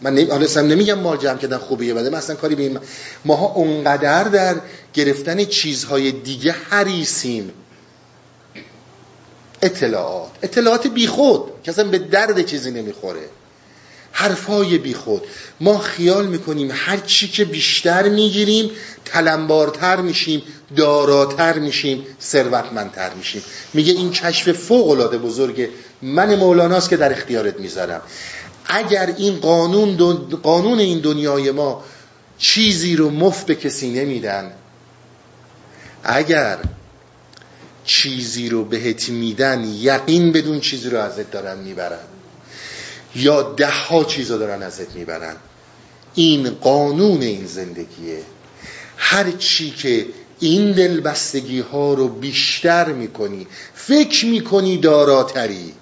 من نمی... حالا نمیگم مال جمع کردن خوبیه بده من اصلا کاری به این ماها اونقدر در گرفتن چیزهای دیگه حریسیم اطلاعات. اطلاعات بیخود. که اصلا به درد چیزی نمی‌خوره. حرفای بیخود. ما خیال می‌کنیم هر چی که بیشتر می‌گیریم تلمبارتر میشیم داراتر میشیم ثروتمندتر میشیم. میگه این کشف فوق العاده بزرگه. من مولاناست که در اختیارت می‌ذارم. اگر این قانون, قانون این دنیای ما چیزی رو مفت به کسی نمیدن اگر چیزی رو بهت میدن یقین بدون چیزی رو ازت دارن می‌برن. یا ده ها چیز رو دارن ازت می‌برن. این قانون این زندگیه. هر چی که این دلبستگی ها رو بیشتر می‌کنی فکر می‌کنی داراتری.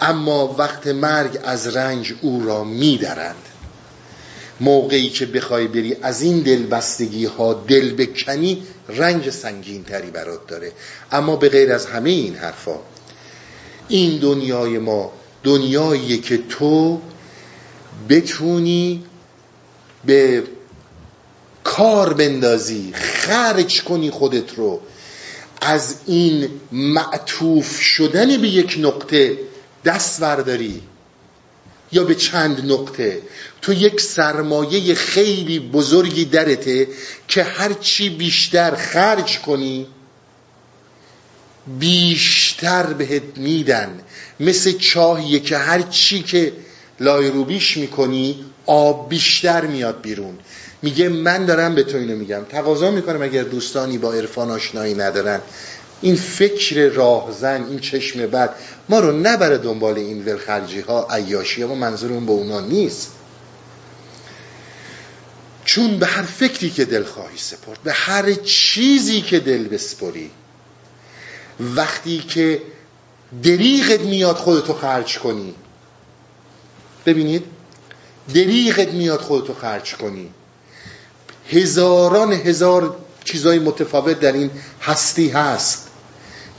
اما وقت مرگ از رنج او را میدرند موقعی که بخوای بری از این دلبستگی ها دل بکنی رنج سنگین تری برات داره. اما به غیر از همه این حرفا این دنیای ما دنیایی که تو بتونی به کار بندازی خرج کنی خودت رو. از این معطوف شدن به یک نقطه دست برداری یا به چند نقطه. تو یک سرمایه خیلی بزرگی درته که هرچی بیشتر خرج کنی بیشتر بهت میدن. مثل چاهیه که هر چی که لایروبیش می‌کنی آب بیشتر میاد بیرون. میگه من دارم به تو اینو میگم. تقاضا می‌کنم اگر دوستانی با عرفان آشنایی ندارن. این فکر راهزن این چشم بد ما رو نبره دنبال این ولخرجی ها عیاشی ها منظور اون به اونا نیست. چون به هر فکری که دل خواهی سپرد به هر چیزی که دل بسپری وقتی که دریغت میاد خودتو خرج کنی. ببینید؟ دریغت میاد خودتو خرج کنی. هزاران هزار چیزای متفاوت در این هستی هست.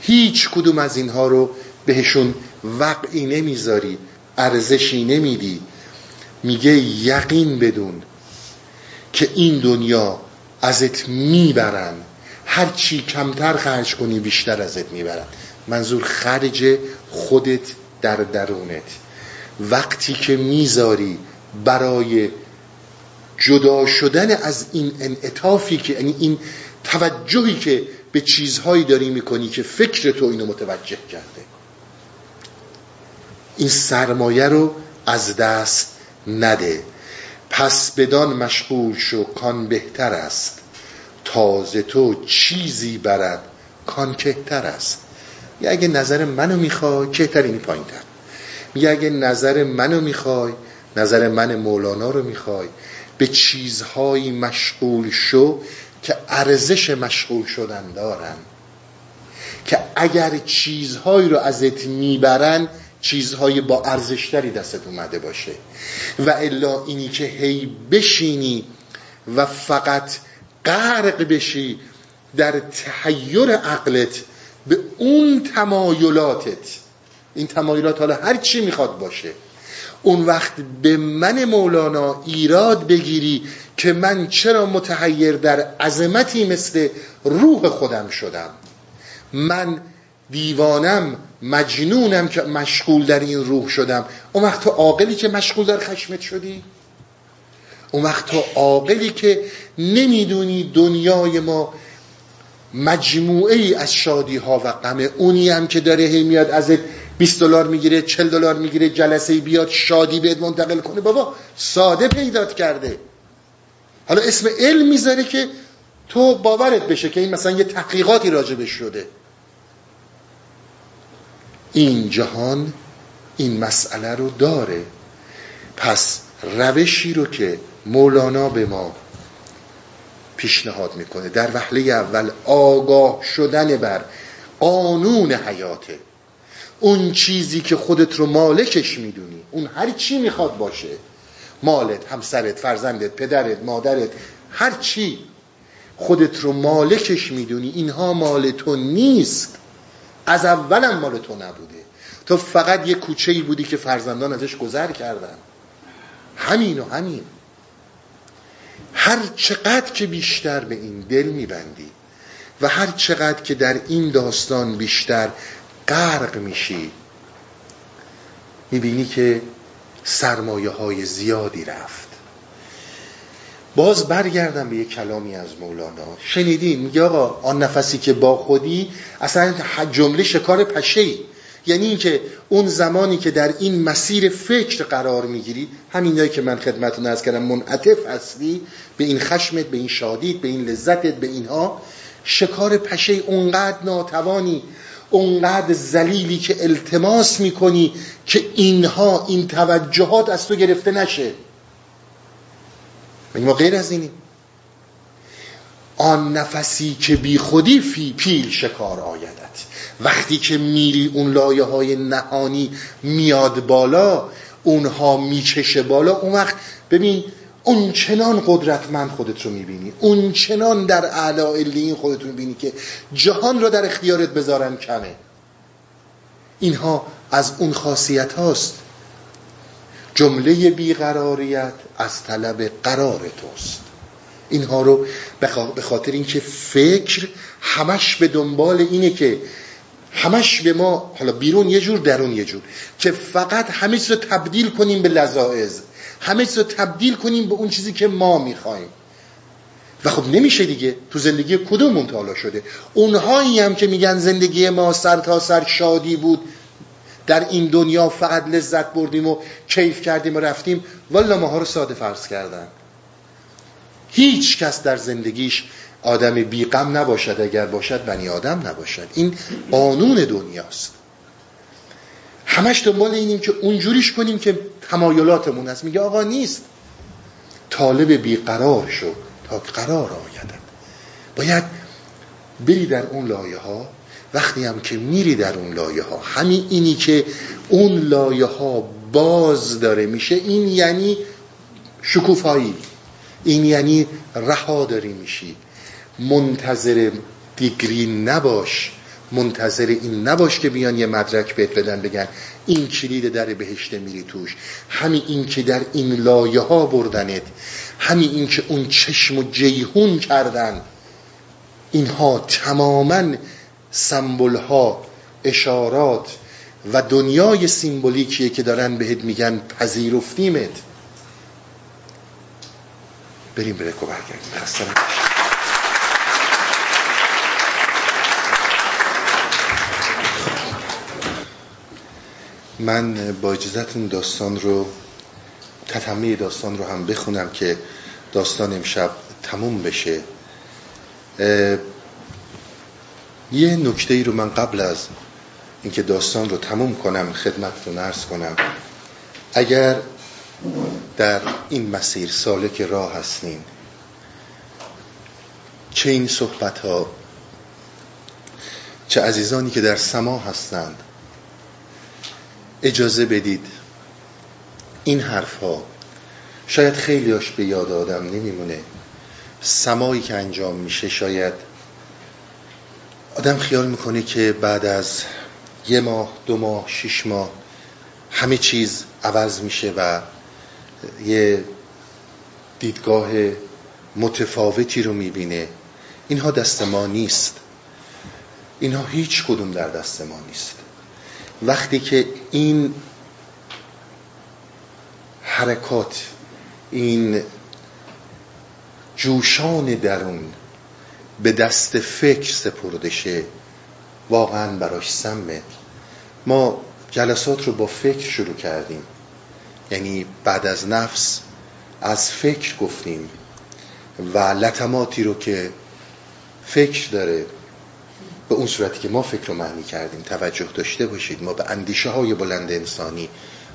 هیچ کدوم از اینها رو بهشون وقعی نمی‌ذاری ارزشی نمیدی. میگه یقین بدون که این دنیا ازت می‌برن. هر چی کمتر خرج کنی بیشتر ازت می‌برن. منظور خرج خودت در درونت. وقتی که می‌ذاری برای جدا شدن از این انعطافی که یعنی این توجهی که به چیزهایی داری می‌کنی که فکر تو اینو متوجه کرده. این سرمایه رو از دست نده. پس بدان مشغول شو کان بهتر است. تازه تو چیزی برد کان کهتر است. یا اگه نظر منو می‌خوای کهترینی پایین تر میگه اگه نظر منو می‌خوای نظر من مولانا رو می‌خوای. به چیزهایی مشغول شو که ارزش مشغول شدن دارن. که اگر چیزهایی رو ازت می‌برن چیزهای با ارزشتری دستت اومده باشه. و الا اینی که هی بشینی و فقط غرق بشی در تحیر عقلت به اون تمایلاتت. این تمایلات حالا هر چی می‌خواد باشه. اون وقت به من مولانا ایراد بگیری که من چرا متحیر در عظمتی مثل روح خودم شدم. من دیوانم مجنونم که مشغول در این روح شدم. اون وقت تو عاقلی که مشغول در خشمت شدی؟ اون وقت تو عاقلی که نمی‌دونی دنیای ما مجموعه ای از شادی ها و غم اونی هم که داره هی میاد ازت 20 دلار می‌گیره 40 دلار می‌گیره جلسه بیاد شادی بهت منتقل کنه. بابا ساده پیدات کرده. حالا اسم علم می‌ذاره که تو باورت بشه که این مثلا یه تحقیقاتی راجبش شده. این جهان این مسئله رو داره. پس روشی رو که مولانا به ما پیشنهاد می‌کنه. در وحله اول آگاه شدن بر قانون حیاته. اون چیزی که خودت رو مالکش می‌دونی. اون هر چی می‌خواد باشه. مالت همسرت فرزندت پدرت مادرت هر چی خودت رو مالکش می‌دونی. اینها مال تو نیست. از اولم مال تو نبوده. تو فقط یه کوچه ای بودی که فرزندان ازش گذر کردن. همین و همین. هر چقدر که بیشتر به این دل میبندی و هر چقدر که در این داستان بیشتر غرق میشی می‌بینی که سرمایه های زیادی رفت. باز برگردم به یه کلامی از مولانا. شنیدین؟ میگه آقا آن نفسی که با خودی اصلا جمله شکار پشه ای یعنی اینکه اون زمانی که در این مسیر فکر قرار می‌گیری همینایی که من خدمتتون از کردم منعطف هستی به این خشمت به این شادیت به این لذتت به اینها. شکار پشه اونقدر ناتوانی اونقدر زلیلی که التماس می‌کنی که اینها این توجهات از تو گرفته نشه. ما غیر از اینی آن نفسی که بی خودی فی پیل شکار آیدت. وقتی که میری اون لایه های نهانی میاد بالا اونها میچشه بالا اون وقت ببین اون چنان قدرتمند خودت رو می‌بینی. اون چنان در اعلا این خودت رو می‌بینی که جهان رو در اختیارت بذارن کمه. اینها از اون خاصیت هاست. جمله بیقراریت از طلب قرار توست. اینها رو به خاطر اینکه فکر همش به دنبال اینه که همش به ما حالا بیرون یه جور درون یه جور که فقط همه رو تبدیل کنیم به لذاعز همه رو تبدیل کنیم به اون چیزی که ما می‌خوایم. و خب نمیشه دیگه. تو زندگی کدوم تالا شده؟ اونهایی هم که میگن زندگی ما سر تا سر شادی بود در این دنیا فقط لذت بردیم و کیف کردیم و رفتیم والا ماها رو ساده فرض کردن. هیچ کس در زندگیش آدم بیغم نباشد اگر باشد بنی آدم نباشد. این قانون دنیاست. همش دنبال اینیم که اونجوریش کنیم که تمایلاتمون هست. میگه آقا نیست. طالب بیقرار شو تا قرار آیدن باید بری در اون لایه ها وقتی هم که میری در اون لایه ها همین اینی که اون لایه ها باز داره میشه این یعنی شکوفایی. این یعنی رها داری میشی. منتظر دیگری نباش. منتظر این نباش که بیان یه مدرک بهت بدن بگن این کلید در بهشت میری توش. همین این که در این لایه ها بردنت. همین این که اون چشم و جیهون کردن. اینها تماما سمبل ها اشارات و دنیای سیمبولیکیه که دارن بهت میگن پذیرفتیمت. بریم بریک و برگردیم. خسته من با اجازتون داستان رو تتمه داستان رو هم بخونم که داستان امشب تموم بشه. یه نکته ای رو من قبل از اینکه داستان رو تموم کنم خدمتتون ارز کنم. اگر در این مسیر سالک راه هستین چه این صحبت ها چه عزیزانی که در سما هستند. اجازه بدید این حرف ها شاید خیلیاش به یاد آدم نمیمونه. سمایی که انجام میشه شاید آدم خیال می‌کنه که بعد از یه ماه دو ماه شش ماه همه چیز عوض میشه و یه دیدگاه متفاوتی رو می‌بینه. اینها دست ما نیست. اینها هیچ کدوم در دست ما نیست. وقتی که این حرکات این جوشان درون به دست فکر سپرده شه واقعا براش سمه. ما جلسات رو با فکر شروع کردیم. یعنی بعد از نفس از فکر گفتیم. و لطماتی رو که فکر داره به اون صورتی که ما فکر رو معنی کردیم توجه داشته باشید. ما به اندیشه های بلند انسانی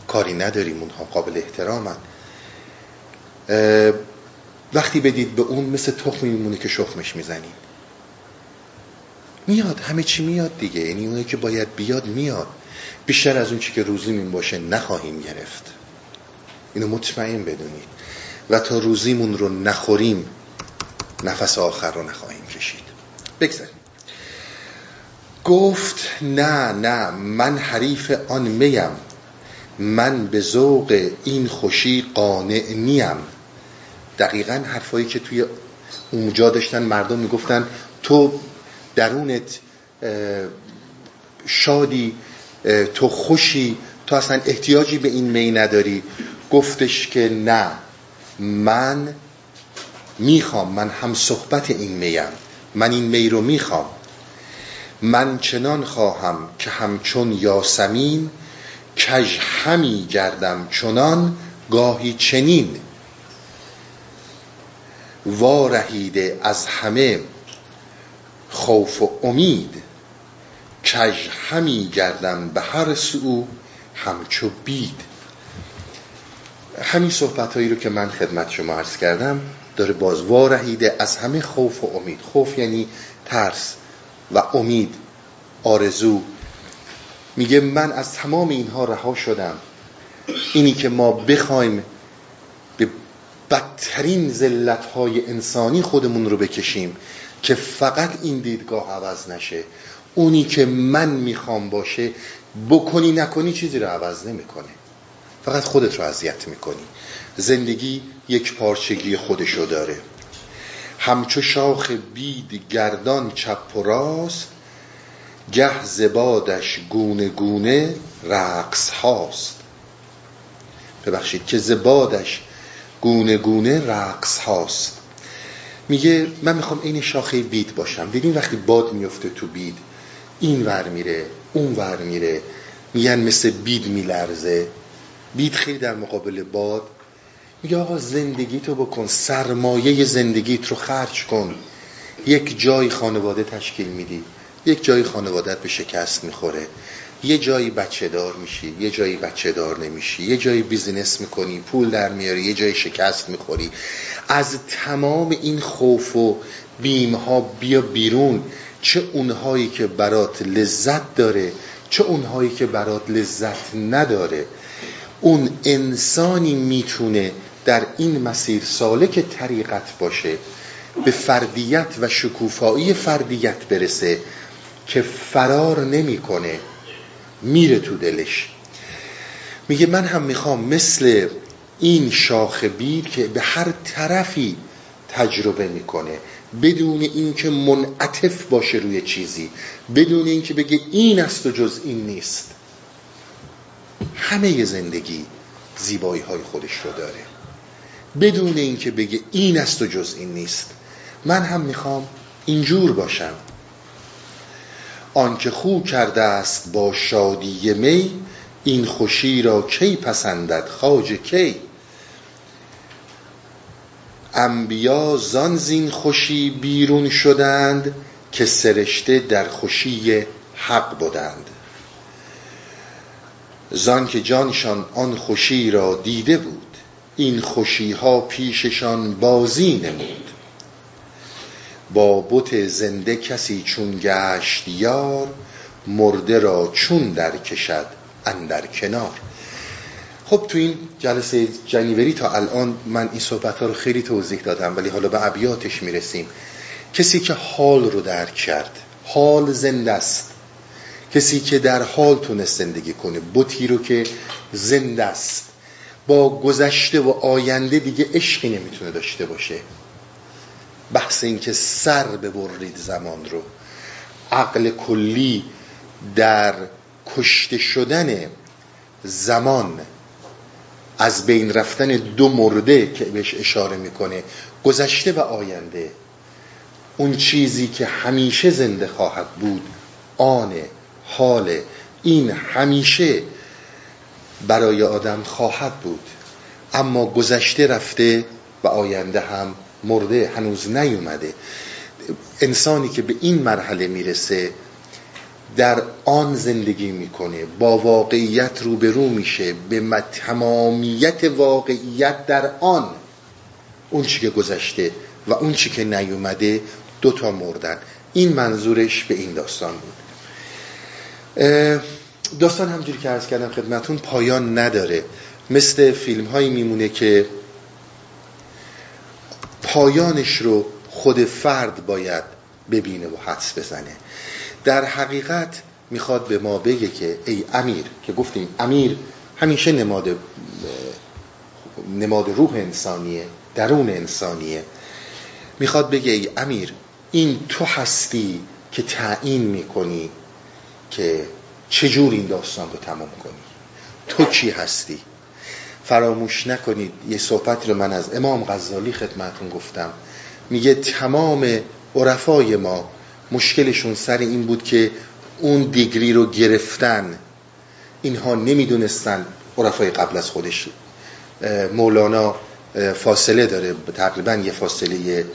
کاری نداریم اونها قابل احترامن. وقتی بدید به اون مثل تخمی میمونه که شخمش می‌زنیم. میاد همه چی میاد دیگه. یعنی اونی که باید بیاد میاد. بیشتر از اون چی که روزیمون باشه نخواهیم گرفت. اینو مطمئن بدونید. و تا روزیمون رو نخوریم نفس آخر رو نخواهیم کشید. بگذاریم. گفت نه نه من حریف آن میم. من به ذوق این خوشی قانع نیم. دقیقا حرفایی که توی اونجا داشتن مردم می‌گفتن تو درونت شادی تو خوشی تو اصلا احتیاجی به این می نداری. گفتش که نه من می‌خوام من هم صحبت این میم من این می رو می‌خوام. من چنان خواهم که همچون یاسمین کج همی گردم چنان گاهی چنین. وارهیده از همه خوف و امید کج همی گردم به هر سو همچو بید. همین صحبت هایی رو که من خدمت شما عرض کردم داره باز وارهیده از همه خوف و امید. خوف یعنی ترس و امید آرزو. میگه من از تمام اینها رها شدم. اینی که ما بخوایم به بدترین زلت های انسانی خودمون رو بکشیم که فقط این دیدگاه عوض نشه. اونی که من می‌خوام باشه بکنی نکنی چیزی رو عوض نمی‌کنه. فقط خودت رو اذیت می‌کنی. زندگی یک پارچگی خودشو داره. همچو شاخ بید گردان چپ و راست گه زبادش گونه گونه رقص هاست. ببخشید که زبادش گونه گونه رقص هاست. میگه من می‌خوام این شاخه بید باشم. دیدین وقتی باد میفته تو بید این ور میره اون ور میره. میگن مثل بید میلرزه. بید خیلی در مقابل باد. میگه آقا زندگی تو بکن سرمایه زندگیت رو خرج کن. یک جای خانواده تشکیل میدی یک جایی خانوادت به شکست می‌خوره. یه جایی بچه دار میشی یه جایی بچه دار نمیشی. یه جایی بیزینس می‌کنی پول در میاری یه جایی شکست می‌خوری. از تمام این خوف و بیم ها بیا بیرون. چه اونهایی که برات لذت داره چه اونهایی که برات لذت نداره. اون انسانی می‌تونه در این مسیر سالک طریقت باشه به فردیت و شکوفایی فردیت برسه که فرار نمی‌کنه میره تو دلش. میگه من هم می‌خوام مثل این شاخ بید که به هر طرفی تجربه می‌کنه بدون اینکه منعطف باشه روی چیزی بدون اینکه بگه این است و جز این نیست. همه زندگی زیبایی های خودش رو داره. بدون اینکه بگه این است و جز این نیست. من هم می‌خوام اینجور باشم. آنکه خو کرده است با شادی می این خوشی را کی پسندد خاج کی؟ انبیا زان زین خوشی بیرون شدند که سرشته در خوشی حق بودند. زان که جانشان آن خوشی را دیده بود این خوشی ها پیششان بازی نمود. با بت زنده کسی چون گشت یار مرده را چون در کشد اندر کنار. خب تو این جلسه جنیوری تا الان من این صحبت ها رو خیلی توضیح دادم ولی حالا به ابیاتش می‌رسیم. کسی که حال رو درک کرد حال زنده است. کسی که در حال تونست زندگی کنه بوتی رو که زنده است. با گذشته و آینده دیگه عشقی نمی‌تونه داشته باشه. بحث این که سر ببرید زمان رو. عقل کلی در کشته شدن زمان از بین رفتن دو مرده که بهش اشاره می‌کنه گذشته و آینده اون چیزی که همیشه زنده خواهد بود آنه حال این همیشه برای آدم خواهد بود. اما گذشته رفته و آینده هم مرده هنوز نیومده. انسانی که به این مرحله می‌رسه در آن زندگی می‌کنه. با واقعیت روبرو میشه. به تمامیت واقعیت در آن اون چی که گذشته و اون چی که نیومده دوتا مردن. این منظورش به این داستان بود. داستان همجوری که عرض کردم خدمتون پایان نداره. مثل فیلم هایی میمونه که پایانش رو خود فرد باید ببینه و حدس بزنه. در حقیقت می‌خواد به ما بگه که ای امیر که گفتیم امیر همیشه نماد نماد روح انسانیه درون انسانیه. می‌خواد بگه ای امیر این تو هستی که تعیین می‌کنی که چجور این داستان رو تمام کنی؟ تو کی هستی؟ فراموش نکنید یه صحبتی رو من از امام غزالی خدمتون گفتم. میگه تمام عرفای ما مشکلشون سر این بود که اون دیگری رو گرفتن. اینها نمی‌دونستن عرفای قبل از خودش. مولانا فاصله داره تقریبا یه فاصله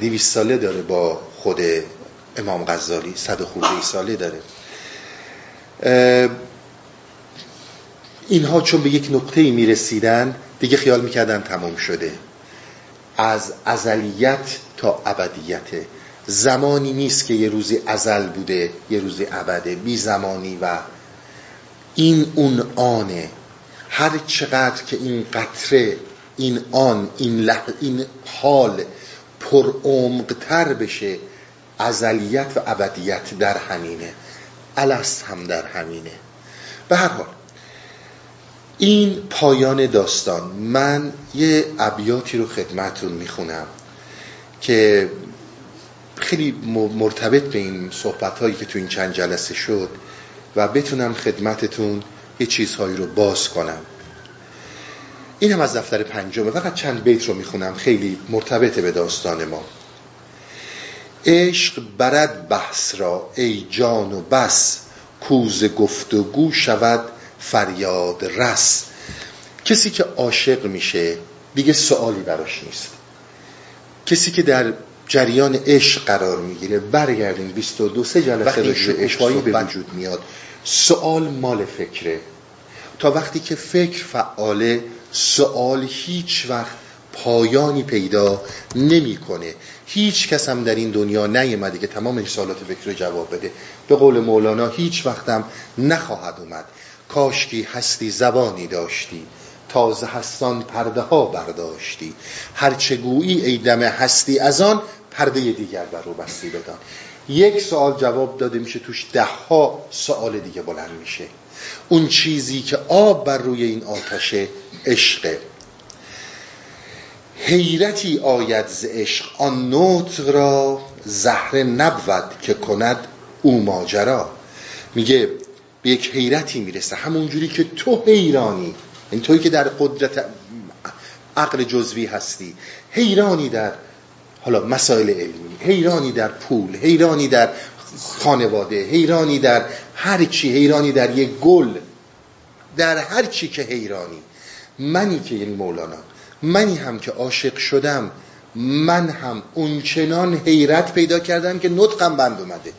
دیویس ساله داره با خود امام غزالی. صد خورده ساله داره. اینها چون به یک نقطه می رسیدن دیگه خیال می‌کردن تمام شده. از ازلیت تا ابدیت. زمانی نیست که یه روزی ازل بوده یه روزی ابده. بی زمانی و این اون آنه. هر چقدر که این قطره این آن این, لح... این حال پر تر بشه ازلیت و ابدیت در همینه. الست هم در همینه. به هر حال این پایان داستان من یه ابیاتی رو خدمتون می‌خونم که خیلی مرتبط به این صحبت هایی که تو این چند جلسه شد و بتونم خدمتتون یه چیزهایی رو باز کنم. این هم از دفتر پنجمه فقط چند بیت رو می‌خونم خیلی مرتبط به داستان ما. عشق برد بحث را ای جان و بس کوز گفتگو شود فریاد رس. کسی که عاشق میشه دیگه سوالی براش نیست. کسی که در جریان عشق قرار می‌گیره برگردیم 22 سه جلسه راجع به وجود میاد. سوال مال فکره. تا وقتی که فکر فعاله سوال هیچ وقت پایانی پیدا نمی‌کنه. هیچ کس هم در این دنیا نیامده که تمام این سوالات فکر رو جواب بده. به قول مولانا هیچ وقتم نخواهد اومد. کاشکی هستی زبانی داشتی تازه هستان پرده ها برداشتی. هرچه گویی ای دم هستی از آن پرده دیگر بر رو بستی بدان. یک سوال جواب داده میشه توش ده ها سوال دیگه بلند میشه. اون چیزی که آب بر روی این آتشه عشقه حیرتی آید ز عشق. آن نطق را زهره نبود که کند او ماجرا. میگه به یک حیرتی می‌رسه. همونجوری که تو حیرانی. این یعنی توی که در قدرت عقل جزوی هستی. حیرانی در حالا مسائل علمی. حیرانی در پول. حیرانی در خانواده. حیرانی در هر چی. حیرانی در یک گل. در هر چی که حیرانی. منی که این مولانا. منی هم که عاشق شدم من هم اونچنان حیرت پیدا کردم که نطقم بند اومده.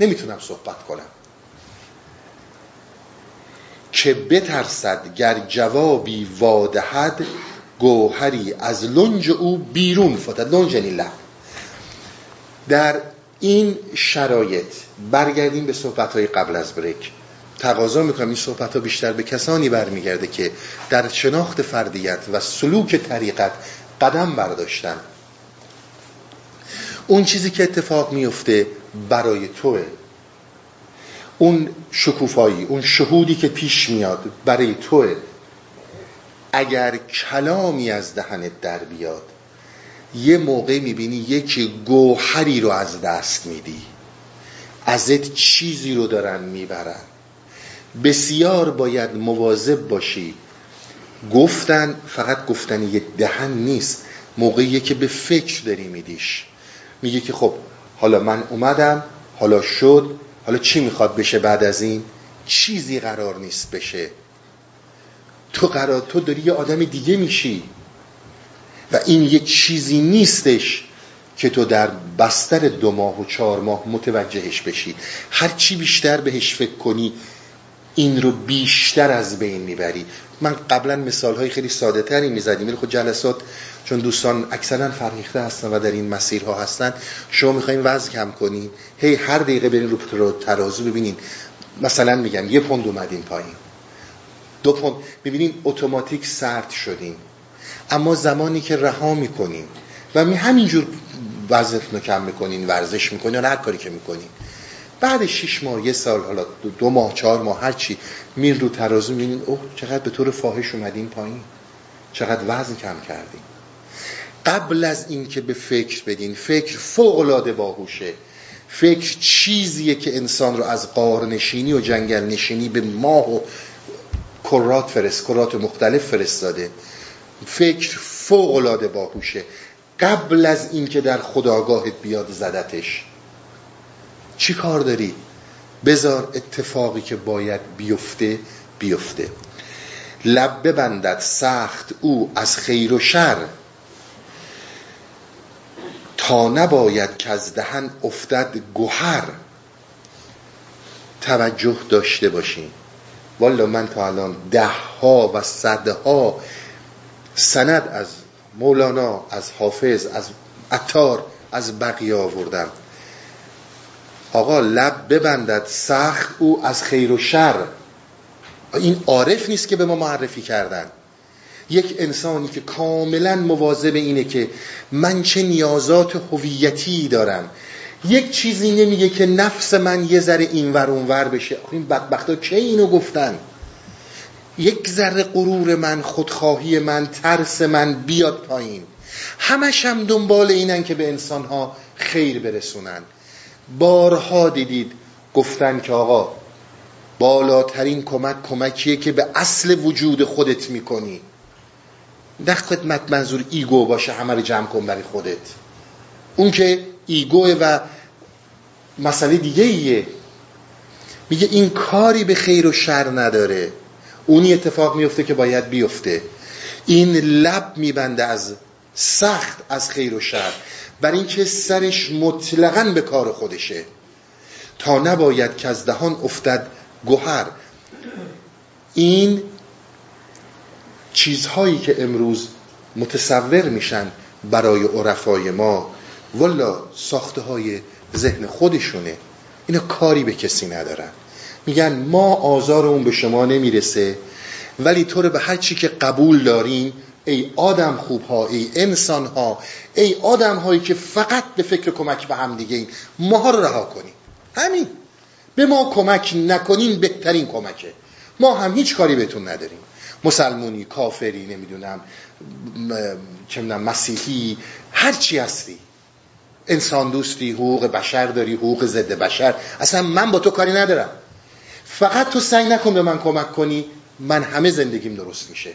نمی‌تونم صحبت کنم. که بترسد گر جوابی وادهد گوهری از لنج او بیرون فتد. لنج یعنی لب. در این شرایط برگردیم به صحبت های قبل از بریک. تقاضا می‌کنم. این صحبت ها بیشتر به کسانی برمیگرده که در شناخت فردیت و سلوک طریقت قدم برداشتن. اون چیزی که اتفاق میفته برای توه. اون شکوفایی اون شهودی که پیش میاد برای توه. اگر کلامی از دهنت در بیاد یه موقع می‌بینی یک گوهری رو از دست میدی. ازت چیزی رو دارن می‌برن. بسیار باید مواظب باشی. گفتن فقط گفتن یه دهن نیست. موقعی که به فکر داری میدیش. میگه که خب حالا من اومدم حالا شد حالا چی می‌خواد بشه بعد از این؟ چیزی قرار نیست بشه. تو قرار تو داری یه آدم دیگه میشی. و این یه چیزی نیستش که تو در بستر دو ماه و چهار ماه متوجهش بشی. هر چی بیشتر بهش فکر کنی این رو بیشتر از بین می‌بری. من قبلا مثال های خیلی ساده تری می‌زدیم. ولی خود جلسات چون دوستان اکثرا فرهیخته هستن و در این مسیرها هستن شما می‌خواین وزن کم کنین. هی هر دقیقه برین رو ترازو ببینین. مثلا میگم یه پوند اومدین پایین. دو پوند. ببینین اتوماتیک سرد شدین. اما زمانی که رها می‌کنین و می همینجور رو کم می‌کنین ورزش می‌کنین یا هر کاری که می‌کنین. بعد شش ماه یه سال حالا دو ماه چهار ماه هر چی. میر رو ترازو می‌بینین اوه چقدر به طور فاحش اومدین پایین. چقدر وزن کم کردین. قبل از اینکه به فکر بدین فکر فوق العاده باهوشه. فکر چیزیه که انسان رو از قار نشینی و جنگل نشینی به ماه و کرات فرست کرات مختلف فرستاده. فکر فوق العاده باهوشه. قبل از اینکه در خداگاهت بیاد زدتش. چی کار داری؟ بذار اتفاقی که باید بیفته بیفته. لب ببندد سخت او از خیر و شر. تا نباید که از دهن افتد گوهر. توجه داشته باشین والا من تا الان ده ها و صدها سند از مولانا از حافظ از عطار از بقیه آوردم. آقا لب ببندد سخت او از خیر و شر. این عارف نیست که به ما معرفی کردن. یک انسانی که کاملا مواظب اینه که من چه نیازات هویتی دارم. یک چیزی نمیگه که نفس من یه ذره اینور اونور بشه. این بدبختا که اینو گفتن؟ یک ذره غرور من خودخواهی من ترس من بیاد پایین. همش هم دنبال اینن که به انسانها خیر برسونن. بارها دیدید گفتن که آقا بالاترین کمک کمکیه که به اصل وجود خودت می‌کنی. نه خدمت منظور ego باشه همه رو جمع کن برای خودت. اون که ego و مسئله دیگه ایه. میگه این کاری به خیر و شر نداره. اونی اتفاق میفته که باید بیفته. این لب میبنده از سخت از خیر و شر. بر اینکه سرش مطلقا به کار خودشه. تا نباید که از دهان افتد گوهر. این چیزهایی که امروز متصور میشن برای عرفای ما والا ساخته های ذهن خودشونه. اینا کاری به کسی ندارن. میگن ما آزارمون به شما نمی‌رسه ولی تو رو به هر چی که قبول داریم ای آدم خوب ها ای انسان ها ای آدم هایی که فقط به فکر کمک به هم دیگه این ما رو رها کنیم. همین. به ما کمک نکنین بهترین کمکه. ما هم هیچ کاری بهتون نداریم. مسلمونی کافری نمی‌دونم چه مسیحی هر چی هستی. انسان دوستی حقوق بشر داری حقوق ضد بشر. اصلا من با تو کاری ندارم. فقط تو سعی نکن به من کمک کنی من همه زندگیم درست میشه.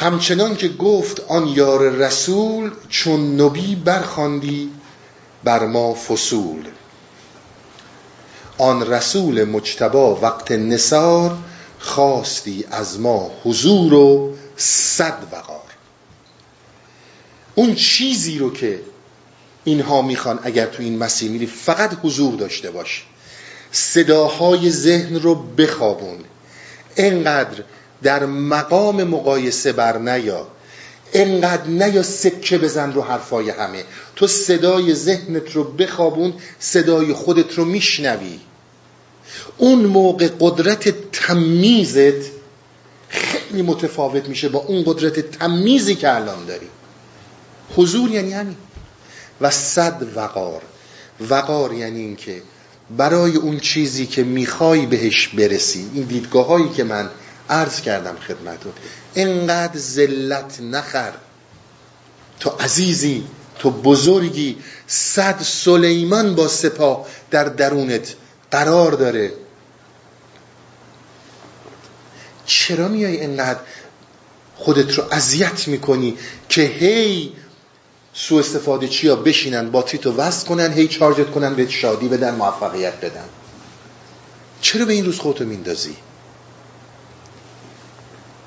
همچنان که گفت آن یار رسول چون نبی برخاندی بر ما فصول. آن رسول مجتبا وقت نصار خواستی از ما حضور و صد وقار. اون چیزی رو که اینها می‌خوان اگر تو این مسیر میری فقط حضور داشته باش. صداهای ذهن رو بخوابون. انقدر در مقام مقایسه بر نیا. انقدر نیا سکه بزن رو حرفای همه. تو صدای ذهنت رو بخوابون صدای خودت رو میشنوی. اون موقع قدرت تمیزت خیلی متفاوت میشه با اون قدرت تمیزی که الان داری. حضور یعنی همین. و صد وقار. وقار یعنی اینکه برای اون چیزی که می‌خوای بهش برسی. این دیدگاه هایی که من عرض کردم خدمتون. انقدر ذلت نخر. تو عزیزی تو بزرگی صد سلیمان با سپاه در درونت قرار داره. چرا میای انقدر خودت رو اذیت می‌کنی که هی سو استفاده چیا بشینن با تیتو وست کنن هی چارجت کنن به شادی بدن موفقیت بدن؟ چرا به این روز خودتو میندازی؟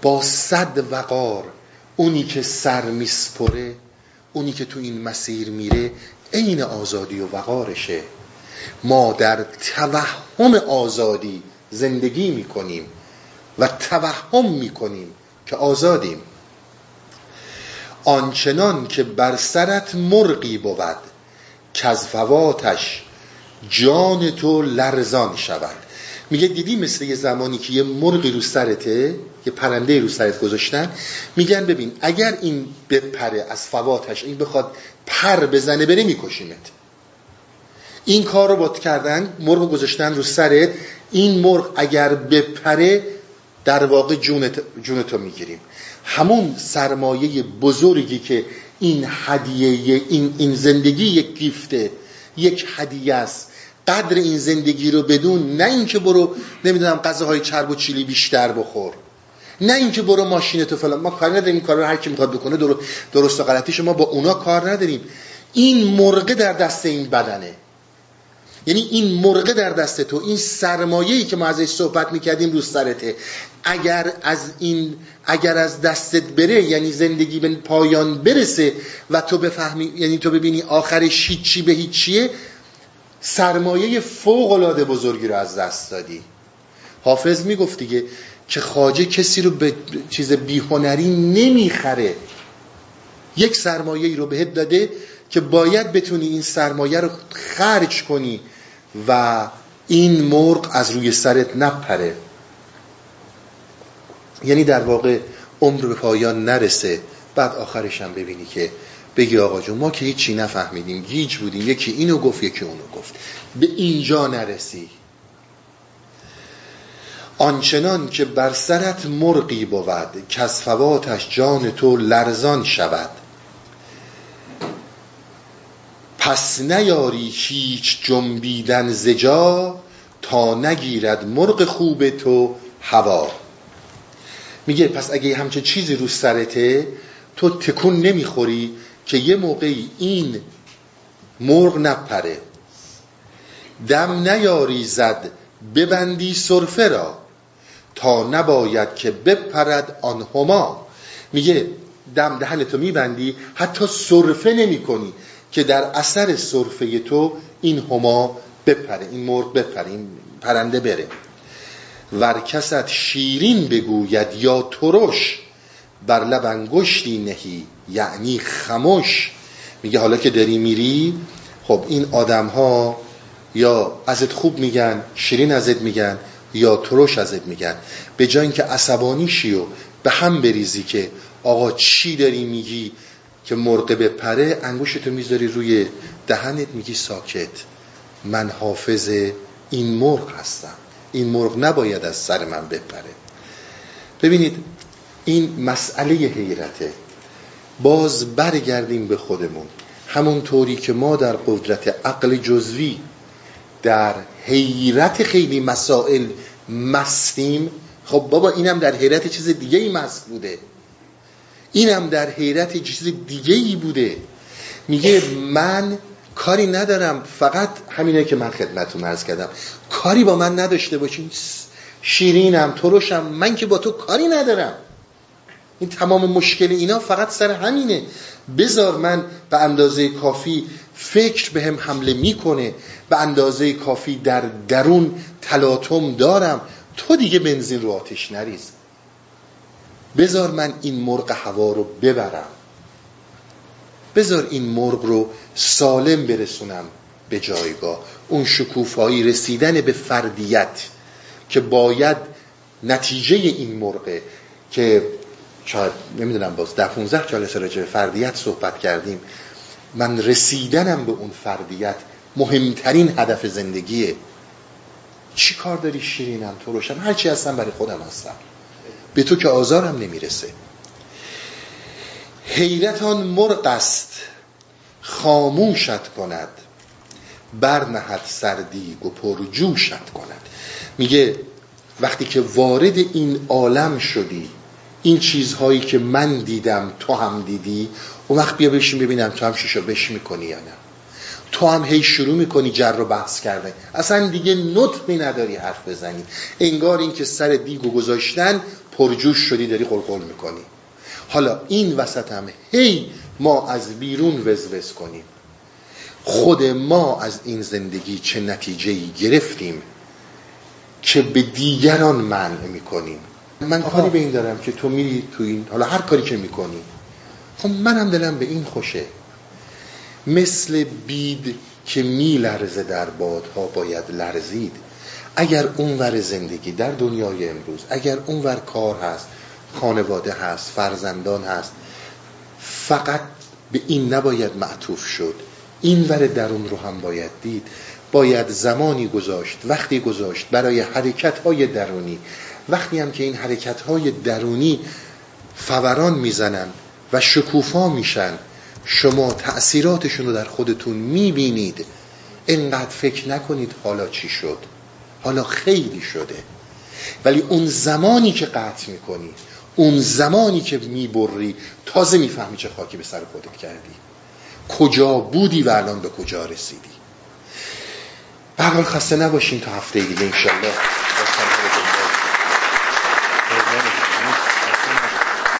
با صد وقار اونی که سر میسپره اونی که تو این مسیر میره عین آزادی و وقارشه. ما در توهم آزادی زندگی می‌کنیم و توهم می‌کنیم که آزادیم. آنچنان که بر سرت مرغی بود که از فواتش جان تو لرزان شود. میگه دیدی مثل یه زمانی که یه مرغی رو سرته؟ یه پرنده رو سرت گذاشتن میگن ببین اگر این بپره از فواتش این بخواد پر بزنه بره میکشیمت. این کار رو بات کردن مرغ گذاشتن رو سرت این مرغ اگر بپره در واقع جونت جونتو می‌گیریم. همون سرمایه بزرگی که این هدیه این, این زندگی یک گیفته یک هدیه است. قدر این زندگی رو بدون نه اینکه برو نمی‌دونم غذاهای چرب و چیلی بیشتر بخور. نه اینکه برو ماشینتو فلان. ما کار نداریم این کار رو هر کی می‌خواد بکنه درست و غلطی شما با اونا کار نداریم. این مرغه در دست این بدنه. یعنی این مرغه در دست تو این سرمایه‌ای که ما ازش صحبت می‌کردیم رو سرته. اگر از این اگر از دستت بره یعنی زندگی به پایان برسه و تو بفهمی یعنی تو ببینی آخرش هیچی به هیچیه سرمایه فوق العاده بزرگی رو از دست دادی. حافظ می‌گفت دیگه که خاجه کسی رو به چیز بیهنری نمی‌خره. یک سرمایه رو بهت داده که باید بتونی این سرمایه رو خرج کنی و این مرغ از روی سرت نپره. یعنی در واقع عمر به پایان نرسه. بعد آخرش هم ببینی که بگی آقا جون ما که هیچی نفهمیدیم. گیج بودیم. یکی اینو گفت یکی اونو گفت. به اینجا نرسی. آنچنان که بر سرت مرغی بود که از فواتش جان تو لرزان شود. پس نیاری هیچ جنبیدن زجا تا نگیرد مرغ خوب تو هوا. میگه پس اگه همچه چیزی رو سرته تو تکون نمی‌خوری که یه موقعی این مرغ نپره. دم نیاری زد ببندی صرفه را. تا نباید که بپرد آن هما میگه دم دهنتو میبندی حتی صرفه نمی کنی که در اثر صرفه تو این هما بپره این مرغ بپره این پرنده بره. ورکست شیرین بگوید یا ترش بر لب انگشتی نهی یعنی خموش میگه حالا که داری میری خب این آدم ها یا ازت خوب میگن شیرین ازت میگن یا ترش ازت میگن به جای اینکه عصبانی شی و به هم بریزی که آقا چی داری میگی که مرغ بپره انگوشتو می‌ذاری روی دهنت میگی ساکت. من حافظ این مرغ هستم. این مرغ نباید از سر من بپره. ببینید این مسئله حیرته. باز برگردیم به خودمون. همون طوری که ما در قدرت عقل جزوی در حیرت خیلی مسائل مستیم. خب بابا اینم در حیرت چیز دیگه ای مست بوده. اینم در حیرت چیز دیگه ای بوده. میگه من کاری ندارم فقط همینه که من خدمتتون عرض کردم. کاری با من نداشته باشین. شیرینم ترشم من که با تو کاری ندارم. این تمام مشکل اینا فقط سر همینه. بذار من به اندازه کافی فکر به هم حمله می‌کنه. به اندازه کافی در درون تلاطم دارم. تو دیگه بنزین رو آتش نریز. بذار من این مرغ هوا رو ببرم. بذار این مرغ رو سالم برسونم به جایگاه. اون شکوفایی رسیدن به فردیت که باید نتیجه این مرغه که شاید نمی‌دونم باز در 15 جلسه راجع به فردیت صحبت کردیم. من رسیدنم به اون فردیت مهمترین هدف زندگیه چی کار داری شیرینم؟ تو روشن؟ هرچی هستم برای خودم هستم. به تو که آزارم نمی‌رسه. حیرتان مرغ است. خاموشت کند. برنهد سردی و پرجوشت کند. میگه وقتی که وارد این عالم شدی این چیزهایی که من دیدم تو هم دیدی اون وقت بیا بشین ببینم تو هم شیشو بش می‌کنی یا نه. تو هم هی شروع می‌کنی جر رو بحث کرده اصلا دیگه نطقی نداری حرف بزنی. انگار این که سر دیگو گذاشتن پرجوش شدی داری قلقل می‌کنی. حالا این وسط هم هی ما از بیرون وزوز کنیم. خود ما از این زندگی چه نتیجه گرفتیم که به دیگران منع می‌کنیم. من کاری به این دارم که تو میری تو این حالا هر کاری که می‌کنی. خب منم دلم به این خوشه. مثل بید که میلرزه در بادها باید لرزید. اگر اونور زندگی در دنیای امروز اگر اونور کار هست خانواده هست فرزندان هست فقط به این نباید معطوف شد. این ور درون رو هم باید دید. باید زمانی گذاشت وقتی گذاشت برای حرکت های درونی. وقتی هم که این حرکت های درونی فوران می‌زنن و شکوفا میشن شما تأثیراتشون رو در خودتون می‌بینید. اینقدر فکر نکنید حالا چی شد. حالا خیلی شده. ولی اون زمانی که قطع می‌کنی اون زمانی که می‌بری تازه می‌فهمی چه خاکی به سر خودت کردی. کجا بودی و الان به کجا رسیدی. برحال خسته نباشین تا هفته دیگه انشالله